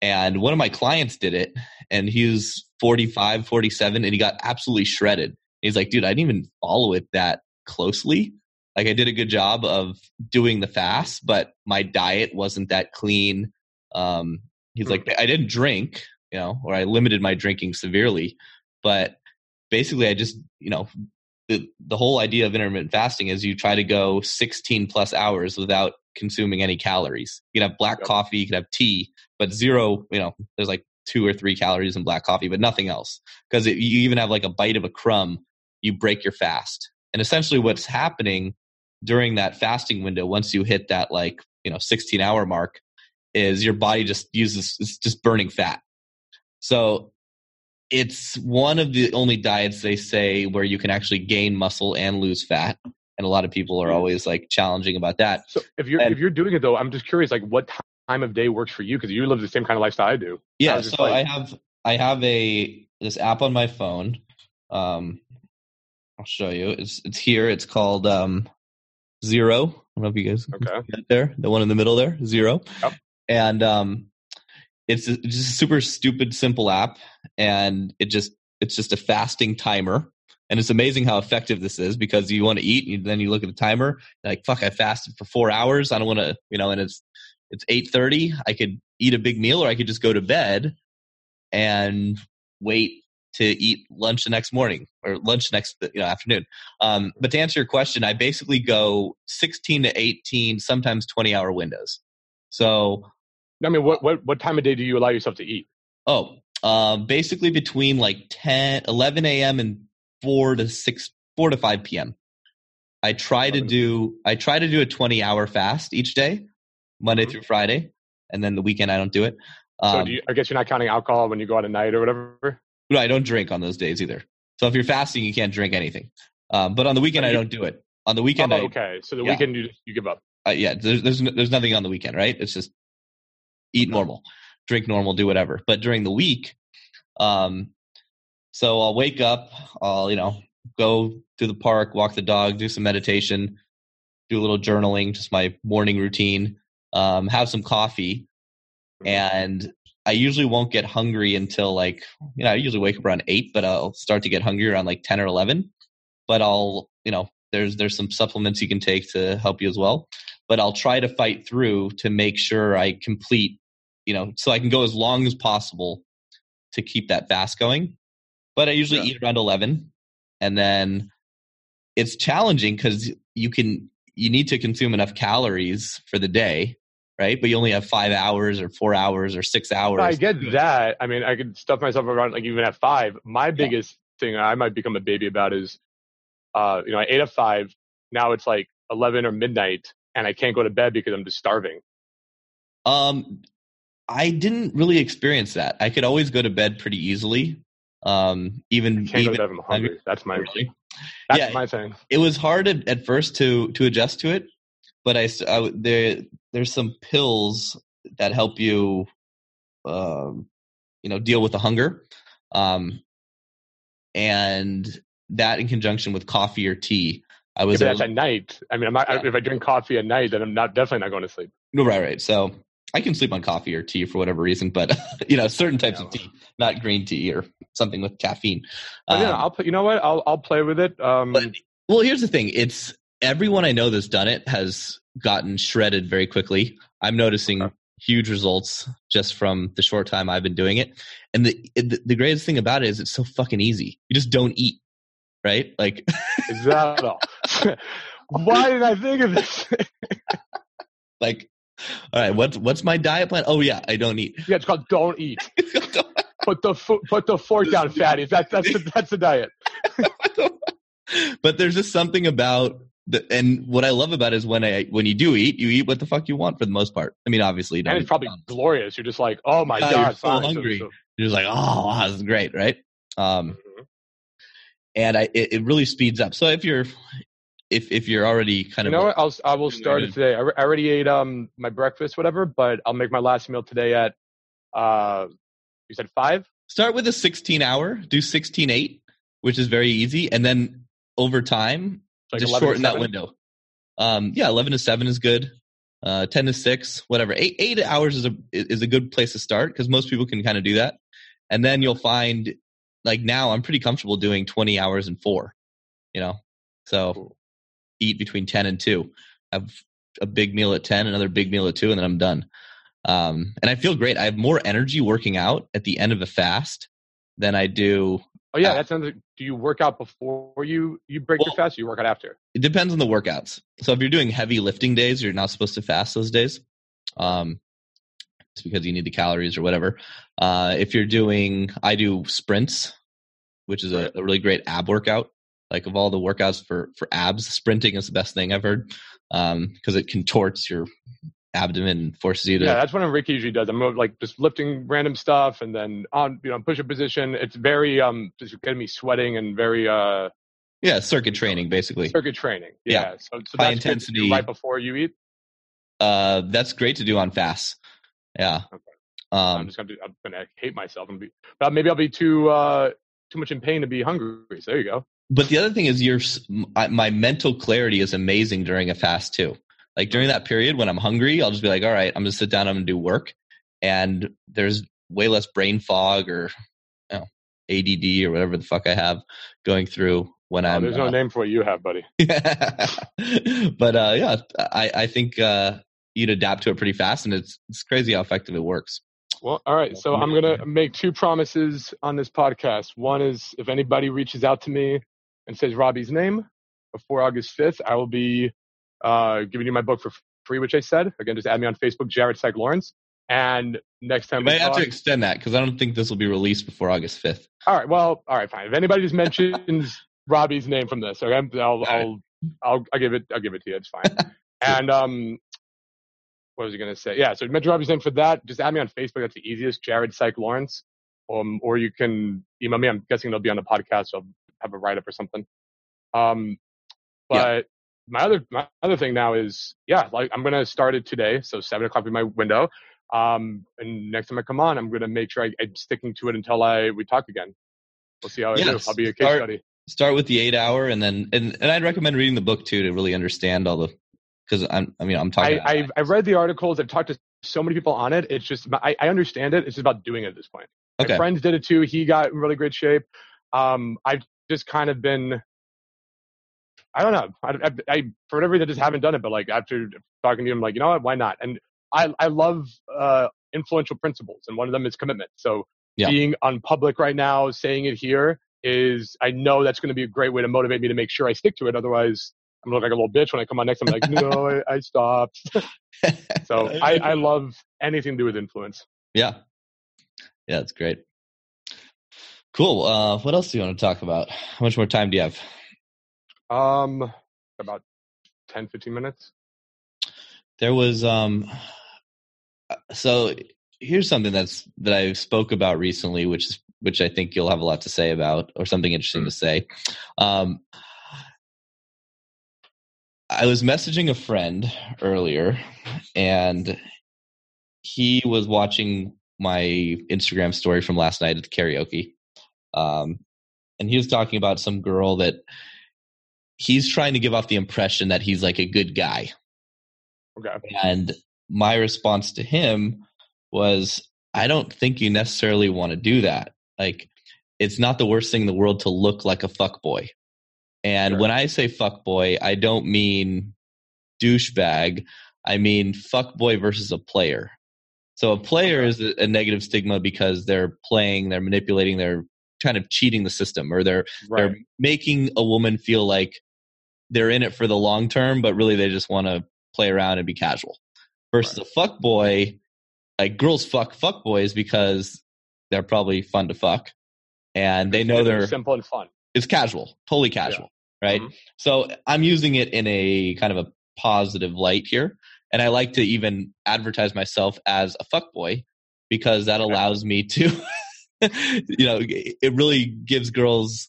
And one of my clients did it, and he was 45, 47, and he got absolutely shredded. He's like, dude, I didn't even follow it that closely like I did a good job of doing the fast, but my diet wasn't that clean. Um, he's like, I didn't drink, you know, or I limited my drinking severely, but basically I just, you know, the, the whole idea of intermittent fasting is you try to go 16 plus hours without consuming any calories. You can have black yep. coffee, you can have tea, but zero, you know, there's like two or three calories in black coffee, but nothing else. Because you even have like a bite of a crumb, you break your fast. And essentially what's happening during that fasting window, once you hit that like, you know, 16 hour mark, is your body just uses, it's just burning fat. So it's one of the only diets they say where you can actually gain muscle and lose fat. And a lot of people are always like challenging about that. So if you're, and, if you're doing it though, I'm just curious, like what time of day works for you? Cause you live the same kind of lifestyle I do. Yeah. I so like, I have, I have a, this app on my phone. Um, I'll show you. It's, it's here. It's called, um, Zero. I don't know if you guys okay. there. The one in the middle there, Zero. Yep. And um, it's a, just a super stupid simple app, and it just it's just a fasting timer. And it's amazing how effective this is because you want to eat, and then you look at the timer, like fuck, I fasted for four hours. I don't want to, you know, and it's it's eight thirty. I could eat a big meal, or I could just go to bed and wait to eat lunch the next morning or lunch next you know, afternoon. Um, but to answer your question, I basically go 16 to 18, sometimes 20 hour windows. So, I mean, what, what, what time of day do you allow yourself to eat? Oh, um, basically between like 10, 11 a.m. and 4 to 6, 4 to 5 p.m. I try to do, I try to do a 20 hour fast each day, Monday mm-hmm. through Friday. And then the weekend I don't do it. Um, so do you, I guess you're not counting alcohol when you go out at night or whatever? No, I don't drink on those days either. So if you're fasting, you can't drink anything. Um, but on the weekend, I don't do it. On the weekend, oh, I, okay. So the yeah. weekend you you give up. Uh, yeah, there's, there's there's nothing on the weekend, right? It's just eat normal, drink normal, do whatever. But during the week, um, so I'll wake up, I'll you know go to the park, walk the dog, do some meditation, do a little journaling, just my morning routine, um, have some coffee, mm-hmm. and I usually won't get hungry until like, you know, I usually wake up around eight, but I'll start to get hungry around like 10 or 11. But I'll, you know, there's, there's some supplements you can take to help you as well. But I'll try to fight through to make sure I complete, you know, so I can go as long as possible to keep that fast going. But I usually yeah. eat around 11. And then it's challenging because you can, you need to consume enough calories for the day right? But you only have five hours or four hours or six hours. I get that. I mean, I could stuff myself around like even at five. My biggest yeah. thing I might become a baby about is, uh, you know, I ate at five. Now it's like eleven or midnight, and I can't go to bed because I'm just starving. Um, I didn't really experience that. I could always go to bed pretty easily. Um, even can't even go to bed I'm hungry. That's my really? that's yeah, my thing. It was hard at, at first to to adjust to it but I, I there there's some pills that help you, um, you know, deal with the hunger, um, and that in conjunction with coffee or tea. I was. Yeah, that's at night. I mean, not, yeah. if I drink coffee at night, then I'm not definitely not going to sleep. No, right, right. So I can sleep on coffee or tea for whatever reason, but you know, certain types of tea, not green tea or something with caffeine. Um, yeah, I'll put. You know what? I'll I'll play with it. Um, but, well, here's the thing: it's everyone I know that's done it has gotten shredded very quickly. I'm noticing okay. huge results just from the short time I've been doing it. And the, the, the greatest thing about it is it's so fucking easy. You just don't eat, right? Like exactly. Why did I think of this? like, all right, what's what's my diet plan? Oh yeah, I don't eat. Yeah, it's called don't eat. put the fo- put the fork down, fatty. That, that's the, that's the diet. but there's just something about the, and what I love about it is when I when you do eat, you eat what the fuck you want for the most part. I mean, obviously, and it's probably glorious. You're just like, oh my god, you're so hungry. So, so. You're just like, oh, wow, this is great, right? Um, mm-hmm. and I it, it, really speeds up. So if you're if if you're already kind of, you know what, I'll I will start it today. I, I already ate um my breakfast, whatever, but I'll make my last meal today at uh you said five. Start with a 16 hour. Do 16 8, which is very easy, and then over time like just shorten that window. Um, yeah, eleven to seven is good. Uh, ten to six, whatever. Eight eight hours is a is a good place to start because most people can kind of do that, and then you'll find like now I'm pretty comfortable doing twenty hours and four. You know, so cool. eat between ten and two. Have a big meal at ten, another big meal at two, and then I'm done. Um, and I feel great. I have more energy working out at the end of a fast than I do Oh yeah, uh, that sounds. Like, do you work out before you you break well, your fast? Or you work out after? It depends on the workouts. So if you're doing heavy lifting days, you're not supposed to fast those days. Um, it's because you need the calories or whatever. Uh, if you're doing, I do sprints, which is a, a really great ab workout. Like of all the workouts for for abs, sprinting is the best thing I've heard because um, it contorts your abdomen forces you to. Yeah, that's what Enrique usually does. I'm like just lifting random stuff and then on you know push a position. It's very um just getting me sweating and very uh. Yeah, circuit training basically. Circuit training. Yeah, yeah. so, so high intensity right before you eat. Uh, that's great to do on fast. Yeah. Okay. Um, I'm just gonna I'm gonna hate myself and be, but maybe I'll be too uh too much in pain to be hungry. So there you go. But the other thing is, your my mental clarity is amazing during a fast too. Like during that period when I'm hungry, I'll just be like, all right, I'm gonna sit down, I'm gonna do work. and there's way less brain fog or you know, ADD or whatever the fuck I have going through when Oh, I'm. there's no uh, name for what you have, buddy. but uh, yeah, I, I think uh, you'd adapt to it pretty fast, and it's it's crazy how effective it works. Well, all right. So I'm gonna make two promises on this podcast. One is if anybody reaches out to me and says Robbie's name before August 5th, I will be uh, giving you my book for free, which I said. Again, just add me on Facebook, Jared Psych Laurence. And next time may we have talk, to extend that because I don't think this will be released before August fifth. all right. Well, all right, fine. If anybody just mentions Robbie's name from this, okay, I'll. I'll, I'll, I'll give it, I'll give it to you. It's fine. and um, what was he gonna say? Yeah. So mention Robbie's name for that. Just add me on Facebook. That's the easiest. Jared Psych Laurence. Um, or you can email me. I'm guessing they'll be on the podcast. So I'll have a write up or something. Um, but my other my other thing now is yeah, like I'm gonna start it today. So seven o'clock in my window. Um, and next time I come on, I'm gonna make sure I, I'm sticking to it until I we talk again. We'll see how I do. I'll be a case start- study. Start with the eight hour, and then and, and I'd recommend reading the book too to really understand all the because I'm I mean I'm talking. I, I've, I've read the articles. I've talked to so many people on it. It's just I, I understand it. It's just about doing it at this point. My okay. friends did it too. He got in really great shape. Um, I've just kind of been. I don't know. I, I, I for whatever reason, I just haven't done it. But like after talking to him, like you know what? Why not? And I I love uh, influential principles, and one of them is commitment. So Yeah. being on public right now, saying it here is I know that's going to be a great way to motivate me to make sure I stick to it. Otherwise, I'm gonna look like a little bitch when I come on next. I'm like, no, I, I stopped. So I, I love anything to do with influence. yeah, yeah, that's great. Cool. Uh, what else do you want to talk about? How much more time do you have? Um, about 10, 15 minutes. There was um, so here's something that's that I spoke about recently, which is which I think you'll have a lot to say about, or something interesting to say. Um, I was messaging a friend earlier, and he was watching my Instagram story from last night at the karaoke. Um, and he was talking about some girl that he's trying to give off the impression that he's like a good guy. Okay. And my response to him was, I don't think you necessarily want to do that. Like, it's not the worst thing in the world to look like a fuck boy. And Sure. when I say fuck boy, I don't mean douchebag. I mean fuck boy versus a player. So a player is a, a negative stigma because they're playing, they're manipulating, they're kind of cheating the system, or they're Right. they're making a woman feel like they're in it for the long term, but really they just want to play around and be casual. Versus a fuck boy, like girls fuck fuck boys because they're probably fun to fuck, and they know they're simple and fun. it's casual, totally casual, right? Mhm. So I'm using it in a kind of a positive light here, and I like to even advertise myself as a fuck boy because that allows me to, you know, it really gives girls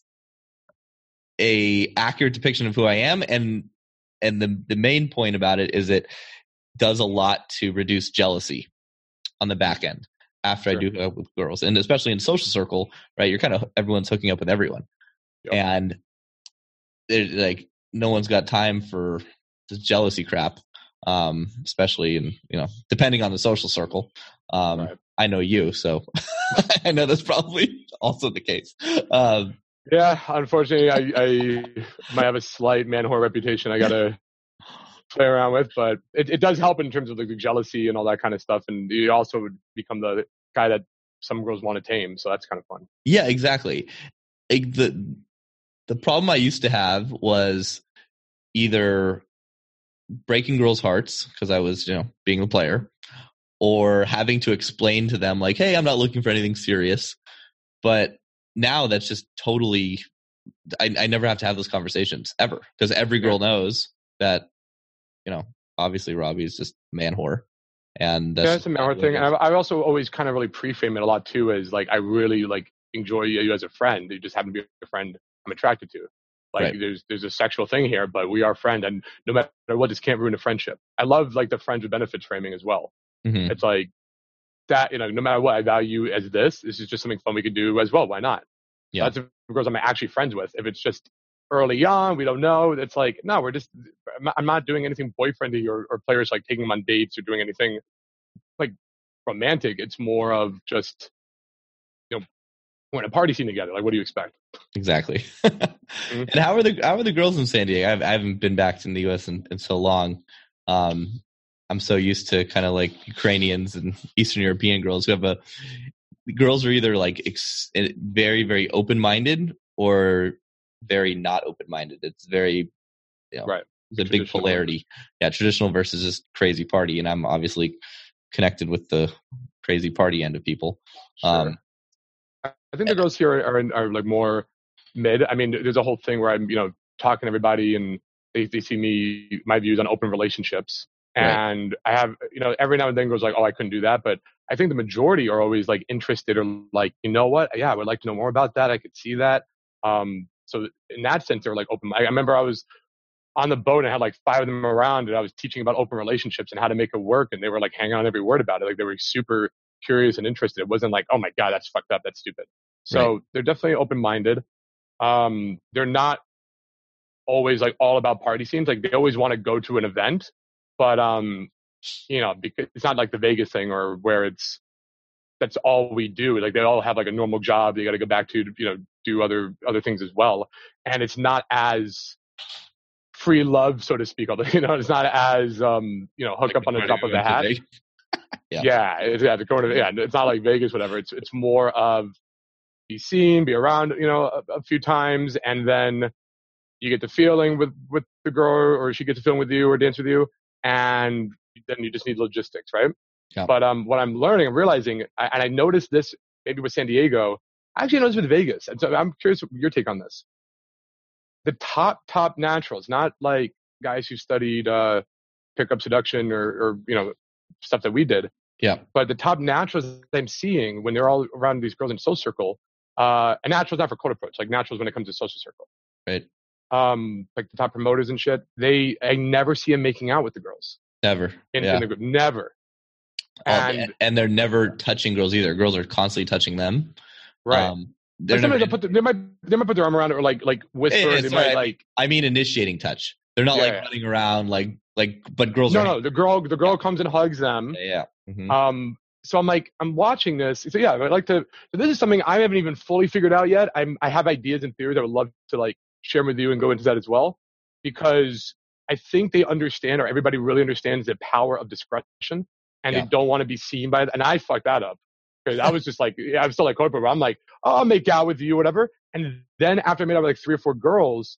a accurate depiction of who I am, and and the the main point about it is it does a lot to reduce jealousy on the back end after Sure. I do hook up with girls, and especially in social circle, right? You're kind of everyone's hooking up with everyone, Yep. and there's like no one's got time for this jealousy crap. Um, especially in you know, depending on the social circle. Um, Right. I know you, so I know that's probably also the case. Um, Yeah, unfortunately, I, I might have a slight man whore reputation. I gotta play around with, but it, it does help in terms of the jealousy and all that kind of stuff. And you also would become the guy that some girls want to tame, so that's kind of fun. Yeah, exactly. The the problem I used to have was either breaking girls' hearts because I was, you know, being a player, or having to explain to them like, "Hey, I'm not looking for anything serious." But now that's just totally. I, I never have to have those conversations ever because every girl knows that, you know, obviously Robbie is just man whore, and that's yeah, it's a man whore thing. And I, I also always kind of really pre-frame it a lot too, as like I really like enjoy you as a friend. You just happen to be a friend I'm attracted to. Like Right. there's there's a sexual thing here, but we are friend, and no matter what, this can't ruin a friendship. I love like the friends with benefits framing as well. Mhm. It's like that, you know, no matter what I value as this, this is just something fun we could do as well. Why not? Yeah. That's if girls I'm actually friends with. If it's just early on, we don't know. It's like, no, we're just, I'm not- not doing anything boyfriendy or, or players like taking them on dates or doing anything like romantic. It's more of just you know we're in a party scene together. Like, what do you expect? Exactly. mm-hmm. And how are the how are the girls in San Diego? I've, I haven't been back to the U.S. in, in so long. Um, I'm so used to kind of like Ukrainians and Eastern European girls who have a girls are either like ex, eh, very very open minded or very not open minded. It's very you know, right. It's a big polarity. Yeah, traditional versus just crazy party, and I'm obviously connected with the crazy party end of people. Sure. Um, I think the girls here are, are, are like more mid. I mean, there's a whole thing where I'm you know talking to everybody and they, they see me my views on open relationships and right. I have, you know, every now and then goes like, oh, I couldn't do that. But I think the majority are always like interested or like, you know what? Yeah, I would like to know more about that. I could see that. Um, so in that sense, they're like open. I remember I was on the boat and I had like five of them around and I was teaching about open relationships and how to make it work. And they were like hanging on every word about it. Like they were super curious and interested. It wasn't like, oh my God, that's fucked up. That's stupid. So right. they're definitely open minded. Um, they're not always like all about party scenes. Like they always want to go to an event but um, you know, because it's not like the Vegas thing or where it's that's all we do. Like they all have like a normal job they got to go back to, you know, do other other things as well, and it's not as free love, so to speak. Although you know, it's not as um, you know, hook like up on the top of the hat. yeah, yeah, it's, yeah, the corner. Yeah, it's not like Vegas, whatever. It's it's more of be seen, be around, you know, a, a few times, and then you get the feeling with with the girl, or she gets the feeling with you, or dance with you, and then you just need logistics, right? Yeah. But um, what I'm learning, I'm realizing, and I noticed this maybe with San Diego. I actually noticed with Vegas, and so I'm curious your take on this. The top top naturals, not like guys who studied uh, pickup seduction or, or you know stuff that we did. Yeah. But the top naturals I'm seeing when they're all around these girls in social circle, uh, and naturals not for cold approach, like naturals when it comes to social circle. Right um, like the top promoters and shit, they I never see them making out with the girls. Never. In, yeah. in the group. Never. And, and they're never touching girls either. Girls are constantly touching them. Right. Um, they're never, they, put the, they might they might put their arm around it or like like whisper. They might, like I mean initiating touch. They're not yeah, like yeah. running around like like but girls no no the girl the girl comes and hugs them. Yeah. Mm-hmm. Um. So I'm like I'm watching this. So yeah, I'd like to. So this is something I haven't even fully figured out yet. I'm I have ideas and theories I would love to like share with you and go into that as well, because I think they understand, or everybody really understands the power of discretion, and yeah. they don't want to be seen by it. And I fucked that up because I was just like, I'm still like corporate. but I'm like, oh, I'll make out with you, whatever. And then after I made out with like three or four girls,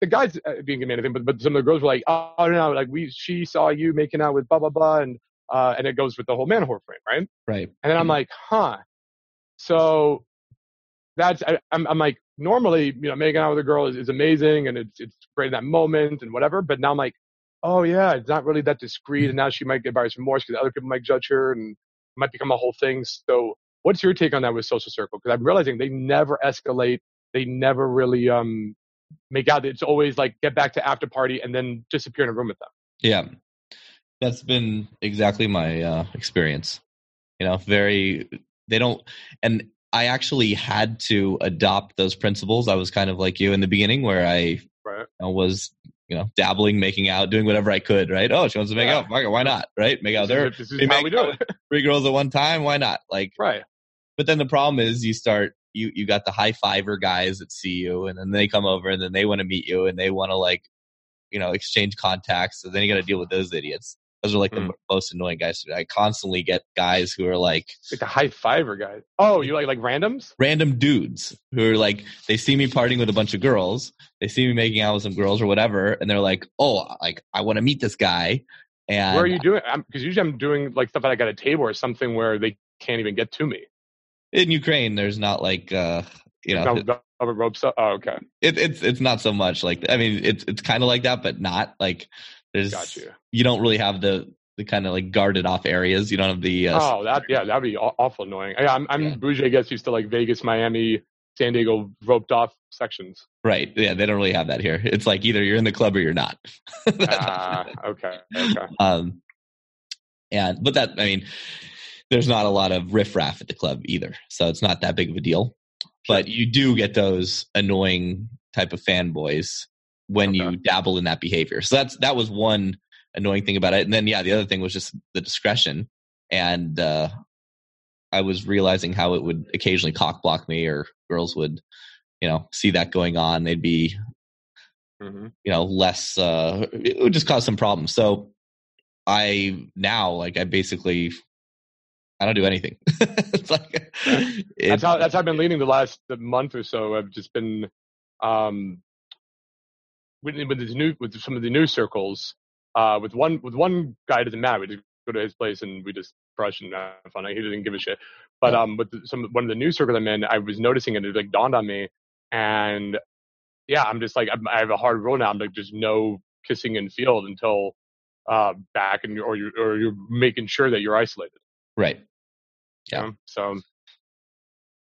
the guys uh, didn't give me anything, but but some of the girls were like, oh no, no, like we she saw you making out with blah blah blah, and uh, and it goes with the whole man whore frame, right? Right. And then I'm like, huh. So that's I, I'm, I'm like normally you know making out with a girl is, is amazing and it's it's great in that moment and whatever but now i'm like oh yeah it's not really that discreet and now she might get buyer's remorse because other people might judge her and might become a whole thing. So what's your take on that with social circle? Because i'm realizing they never escalate they never really um make out. It's always like get back to after party and then disappear in a room with them. Yeah. That's been exactly my uh experience. You know very they don't and I actually had to adopt those principles. I was kind of like you in the beginning, where I right. was you know dabbling, making out, doing whatever I could. Right? Oh, she wants to make yeah. out. Why not? Right? Make out there. This is how we do it. Three girls at one time. Why not? Like right. But then the problem is, you start you you got the high fiver guys that see you, and then they come over, and then they want to meet you, and they want to like you know exchange contacts. So then you got to deal with those idiots. Those are like mm. the most annoying guys. I constantly get guys who are like like the high fiver guys. Oh, you like like randoms? Random dudes who are like they see me partying with a bunch of girls, they see me making out with some girls or whatever, and they're like, "Oh, like I want to meet this guy." And where are you doing? Because usually I'm doing like stuff like at a table or something where they can't even get to me. In Ukraine, there's not like uh you know no, no ropes. Oh, okay. It, it's it's not so much like I mean it's it's kind of like that, but not like there's Got you. you don't really have the the kind of like guarded off areas. You don't have the uh, oh that yeah that'd be awful annoying. Yeah, I'm I'm yeah. bougie. I guess used to like Vegas, Miami, San Diego roped off sections. Right. Yeah, they don't really have that here. It's like either you're in the club or you're not. Ah, uh, okay. Okay. Um, and but that I mean, there's not a lot of riffraff at the club either, so it's not that big of a deal. Sure. But you do get those annoying type of fanboys when okay. you dabble in that behavior. So that's that was one annoying thing about it. And then yeah, the other thing was just the discretion. and uh, I was realizing how it would occasionally cock block me, or girls would, you know, see that going on. They'd be, hmm you know, less. Uh, it would just cause some problems. So I now like I basically I don't do anything. it's like That's how that's how I've been leading the last month or so. I've just been um with with the new with some of the new circles. Uh, with one with one guy it doesn't matter. We just go to his place and we just crush and have fun. He didn't give a shit. But um, with some one of the new circles I'm in, I was noticing it. It like dawned on me, and yeah, I'm just like I'm, I have a hard rule now. I'm like just no kissing in field until uh back and or you or you're making sure that you're isolated. right. you Yeah. know? So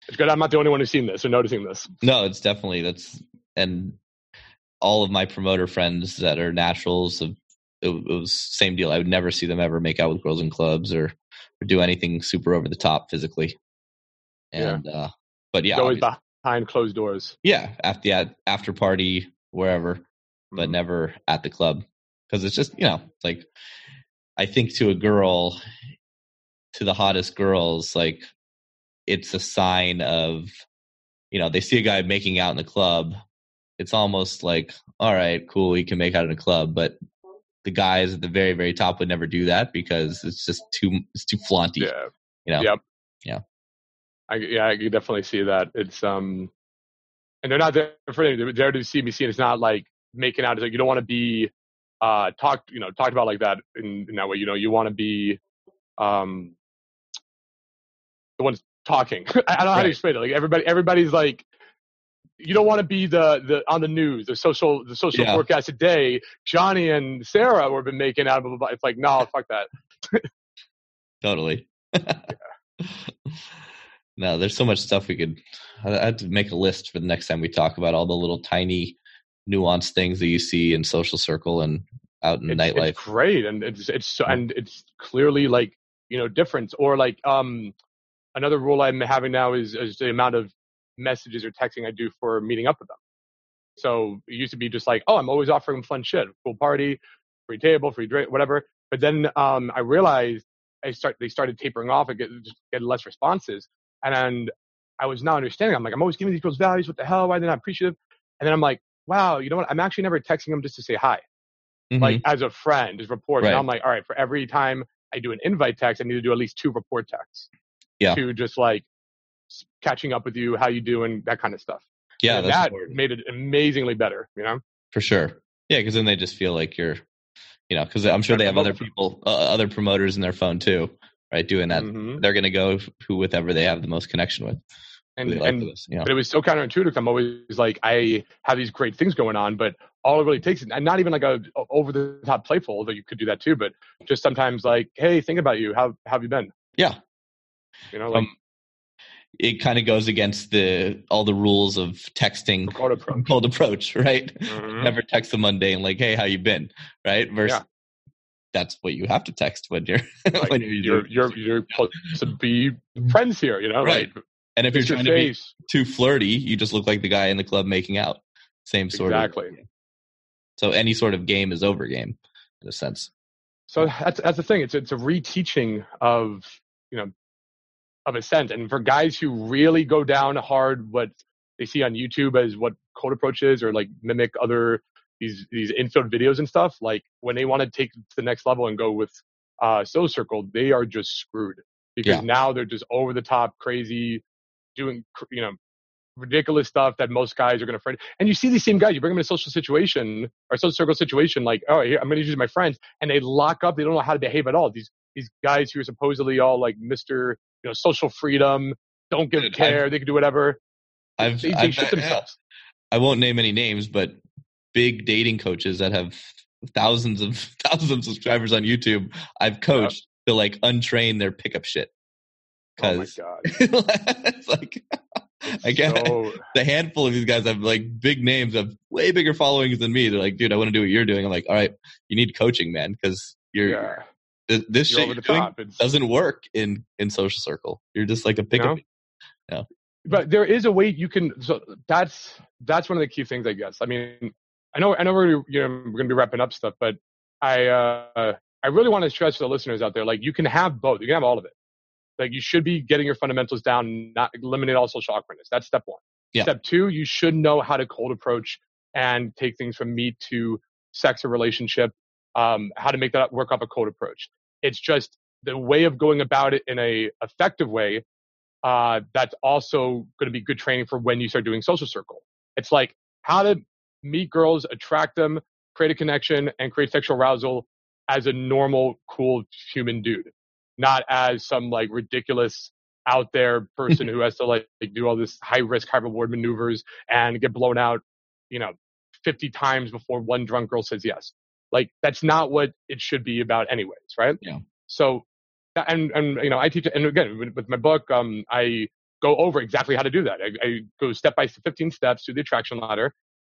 it's good. I'm not the only one who's seen this or noticing this. No, it's definitely that's and all of my promoter friends that are naturals have it, was same deal. I would never see them ever make out with girls in clubs or, or do anything super over the top physically. Yeah. And uh but yeah, it's always obviously- behind closed doors. yeah, after the after party wherever, but Mhm. never at the club because it's just you know like I think to a girl, to the hottest girls, like it's a sign of you know they see a guy making out in the club. It's almost like all right, cool, he can make out in a club, but the guys at the very very top would never do that because it's just too it's too flaunty. Yeah. You know? Yep. Yeah. I, yeah, I could definitely see that. It's um, and they're not there for anything. They're there to see me see. And it's not like making out. It's like you don't want to be uh talked, you know, talked about like that in, in that way. You know, you want to be um the ones talking. I, I don't know how to explain it. Like everybody, everybody's like. You don't want to be the, the on the news, the social the social Yeah. forecast today. Johnny and Sarah have been making out. of. It's like no, fuck that. Totally. no, there's so much stuff we could. I had to make a list for the next time we talk about all the little tiny, nuanced things that you see in social circle and out in the it's, nightlife. It's great, and it's it's so, and it's clearly like you know different. Or like um, another rule I'm having now is is the amount of messages or texting I do for meeting up with them. So it used to be just like, oh, I'm always offering them fun shit, cool party, free table, free drink, whatever. But then um, I realized I start they started tapering off and get less responses, and then I was not understanding. I'm like, I'm always giving these girls values. What the hell? Why are they not appreciative? And then I'm like, wow, you know what? I'm actually never texting them just to say hi Mhm. like as a friend, as reports. Right. And I'm like, all right, for every time I do an invite text, I need to do at least two rapport texts. Yeah. To just like catching up with you, how you doing, that kind of stuff. yeah, that important. made it amazingly better. You know. for sure. Yeah, because then they just feel like you're, you know, because I'm sure they have other people, uh, other promoters in their phone too, right? Doing that, Mhm. they're going to go who whoever they have the most connection with. And like and with us, you know. but it was so counterintuitive. I'm always like, I have these great things going on, but all it really takes, and not even like a over the top playful, although you could do that too, but just sometimes like, hey, think about you. How, how have you been? Yeah. You know, like Um, it kind of goes against the all the rules of texting cold approach. cold approach, right? Mhm. Never text a Monday like, "Hey, how you been?" Right? Versus Yeah. that's what you have to text when you're Like, when you're, you're you're you're supposed to be friends here, you know, Right. like and if you're it's your trying to be too flirty, you just look like the guy in the club making out. Same sort Exactly. of. Exactly. So any sort of game is over game, in a sense. So that's that's the thing. It's it's a reteaching of you know of a sense, and for guys who really go down hard what they see on YouTube as what cold approach is, or like mimic other these these infield videos and stuff. Like when they want to take to the next level and go with uh social circle, they are just screwed because Yeah. now they're just over the top, crazy, doing you know ridiculous stuff that most guys are going to friend. And you see these same guys, you bring them in a social situation or social circle situation, like, oh, here, I'm going to use my friends, and they lock up. They don't know how to behave at all. These these guys who are supposedly all like Mister, you know, social freedom, don't give a Dude, care, they can do whatever. I've, They, they I've shit themselves. I won't name any names, but big dating coaches that have thousands of thousands of subscribers on YouTube, I've coached to like untrain their pickup shit. Oh my Because god! it's like I get So, the handful of these guys have like big names, have way bigger followings than me. They're like, dude, I want to do what you're doing. I'm like, all right, you need coaching, man, because you're yeah, th- this shit you're doing doesn't work in in social circle. You're just like a pickup. Yeah, but there is a way you can. So that's that's one of the key things, I guess. I mean, I know I know we're you know we're gonna be wrapping up stuff, but I uh I really want to stress to the listeners out there, like you can have both. You can have all of it. Like you should be getting your fundamentals down, not eliminate all social awkwardness. That's step one. Yeah. Step two, you should know how to cold approach and take things from meet to sex or relationship, um, how to make that work off a cold approach. It's just the way of going about it in a effective way. Uh, that's also going to be good training for when you start doing social circle. It's like how to meet girls, attract them, create a connection, and create sexual arousal as a normal, cool human dude, not as some like ridiculous out there person who has to like do all this high risk, high reward maneuvers and get blown out, you know, 50 times before one drunk girl says yes. Like that's not what it should be about anyways, right? Yeah. So, and, and, you know, I teach, and again, with my book, um, I go over exactly how to do that. I, I go step by 15 steps through the attraction ladder.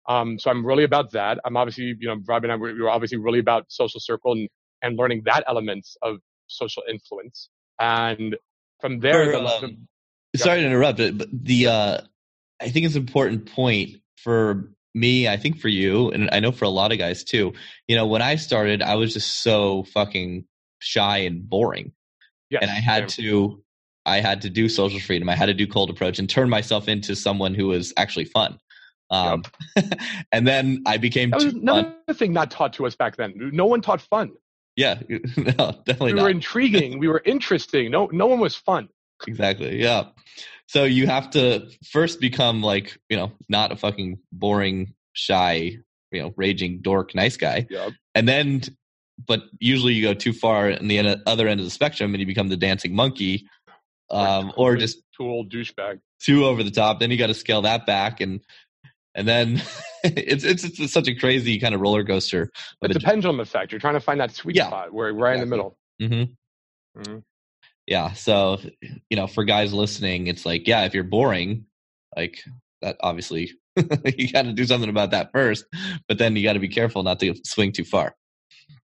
Um, so I'm really about that. I'm obviously, you know, Rob and I, we were obviously really about social circle and, and learning that elements of social influence. And from there, Or, the, um, sorry to interrupt, but but the uh, I think it's an important point for me. I think for you, and I know for a lot of guys too. You know, when I started, I was just so fucking shy and boring, yes, and I had to. I had to do social freedom. I had to do cold approach and turn myself into someone who was actually fun. Um, and then I became That was another fun. thing not taught to us back then. No one taught fun. Yeah, no, definitely We not. were intriguing. we were interesting. No, no one was fun. Exactly. Yeah. So you have to first become like, you know, not a fucking boring, shy, you know, raging dork, nice guy. Yep. And then, but usually you go too far in the end, other end of the spectrum and you become the dancing monkey, um, or just tool douchebag. too over the top. Then you got to scale that back and, and then it's, it's, it's such a crazy kind of roller coaster. It's a pendulum effect. You're trying to find that sweet Yeah. spot where right in the Exactly. middle. hmm Mhm. Yeah. So, you know, for guys listening, it's like, yeah, if you're boring, like that, obviously you got to do something about that first, but then you got to be careful not to swing too far.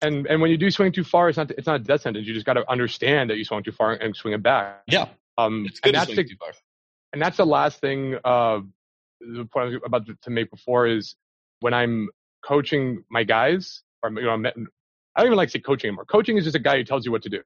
And and when you do swing too far, it's not it's not a death sentence. You just got to understand that you swung too far and swing it back. Yeah. Um, It's good and to that's swing the, too far. and that's the last thing uh, the point I was about to, to make before is when I'm coaching my guys, or you know, I'm, I don't even like to say coaching anymore. Coaching is just a guy who tells you what to do.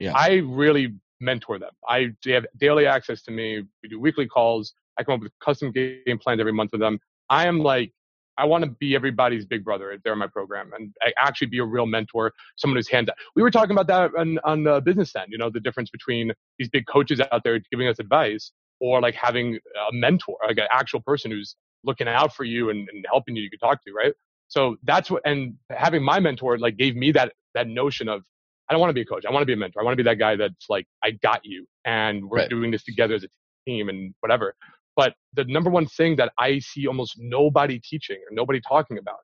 Yeah. I really mentor them. I they have daily access to me. We do weekly calls. I come up with custom game plans every month with them. I am like, I want to be everybody's big brother if they're in my program and I actually be a real mentor, someone who's hands. We were talking about that on, on the business end, you know, the difference between these big coaches out there giving us advice or like having a mentor, like an actual person who's looking out for you and, and helping you, you can talk to, right? So that's what, and having my mentor like gave me that, that notion of, I don't want to be a coach. I want to be a mentor. I want to be that guy that's like, I got you and we're Right. doing this together as a team and whatever. But the number one thing that I see almost nobody teaching or nobody talking about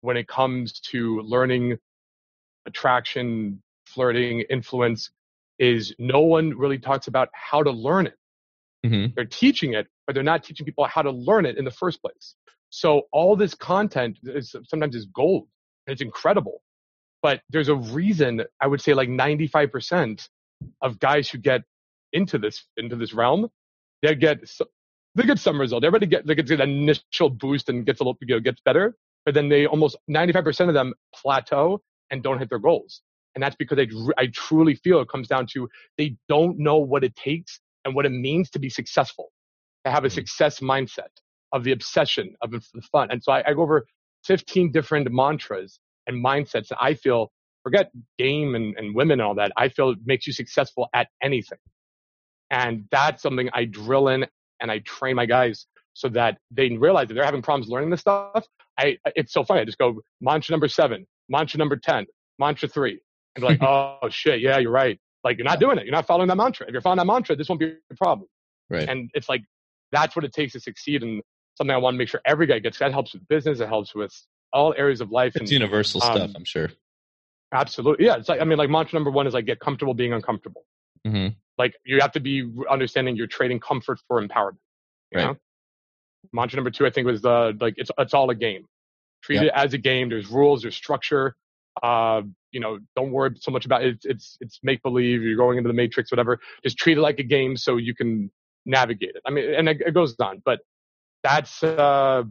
when it comes to learning attraction, flirting, influence is no one really talks about how to learn it. hmm They're teaching it, but they're not teaching people how to learn it in the first place. So all this content is sometimes is gold and it's incredible. But there's a reason I would say like 95% of guys who get into this into this realm, they get they get some result. Everybody get they get that initial boost and gets a little you know, gets better, but then they almost 95% of them plateau and don't hit their goals. And that's because I, I truly feel it comes down to they don't know what it takes and what it means to be successful, to have a Mhm. success mindset of the obsession of the fun. And so I, I go over 15 different mantras and mindsets that I feel, forget game and, and women and all that, I feel it makes you successful at anything. And that's something I drill in and I train my guys so that they realize that they're having problems learning this stuff. I, it's so funny. I just go mantra number seven, mantra number 10, mantra three. And they're like, oh shit, yeah, you're right. Like you're not doing it. You're not following that mantra. If you're following that mantra, this won't be a problem. Right. And it's like, that's what it takes to succeed. And something I want to make sure every guy gets. That helps with business. It helps with all areas of life. It's And universal um, stuff, I'm sure. absolutely. Yeah. It's like, I mean, like mantra number one is like get comfortable being uncomfortable. hmm Like you have to be understanding you're trading comfort for empowerment. You Right. know? Mantra number two, I think was the, like, it's, it's all a game. Treat Yep. it as a game. There's rules, there's structure. Uh, you know, don't worry so much about it. It's, it's, it's make believe. You're going into the matrix, whatever. Just treat it like a game so you can navigate it. I mean, and it, it goes on, but that's, uh,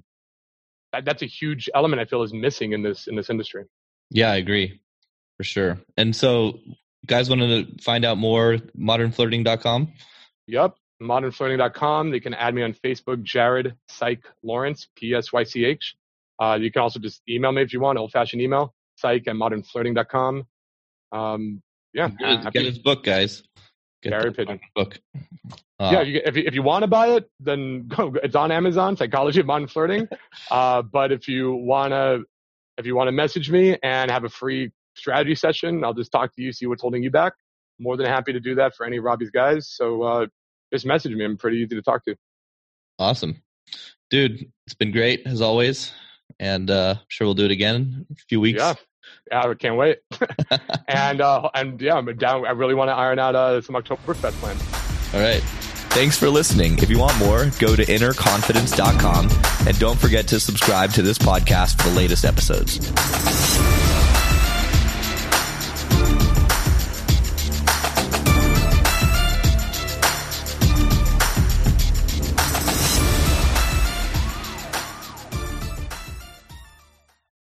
that's a huge element I feel is missing in this, in this industry. Yeah, I agree. For sure. And so, guys want to find out more, modernflirting.com? Yep, modernflirting.com. They can add me on Facebook, Jared Psych Laurence, P S Y C H. Uh, you can also just email me if you want, old fashioned email, psych at modernflirting.com. Um, yeah. Get, get his book, guys. Get Gary Pigeon. Book. Uh, yeah, you, if, you, if you want to buy it, then go. It's on Amazon, Psychology of Modern Flirting. uh, but if you want to, if you want to message me and have a free strategy session, I'll just talk to you, see what's holding you back. More than happy to do that for any of Robbie's guys. So uh, just message me. I'm pretty easy to talk to. Awesome. Dude, it's been great as always. And uh, I'm sure we'll do it again in a few weeks. Yeah. Yeah, I can't wait. and uh, and yeah, I'm down. I really want to iron out uh, some Oktoberfest plans. All right. Thanks for listening. If you want more, go to innerconfidence.com and don't forget to subscribe to this podcast for the latest episodes.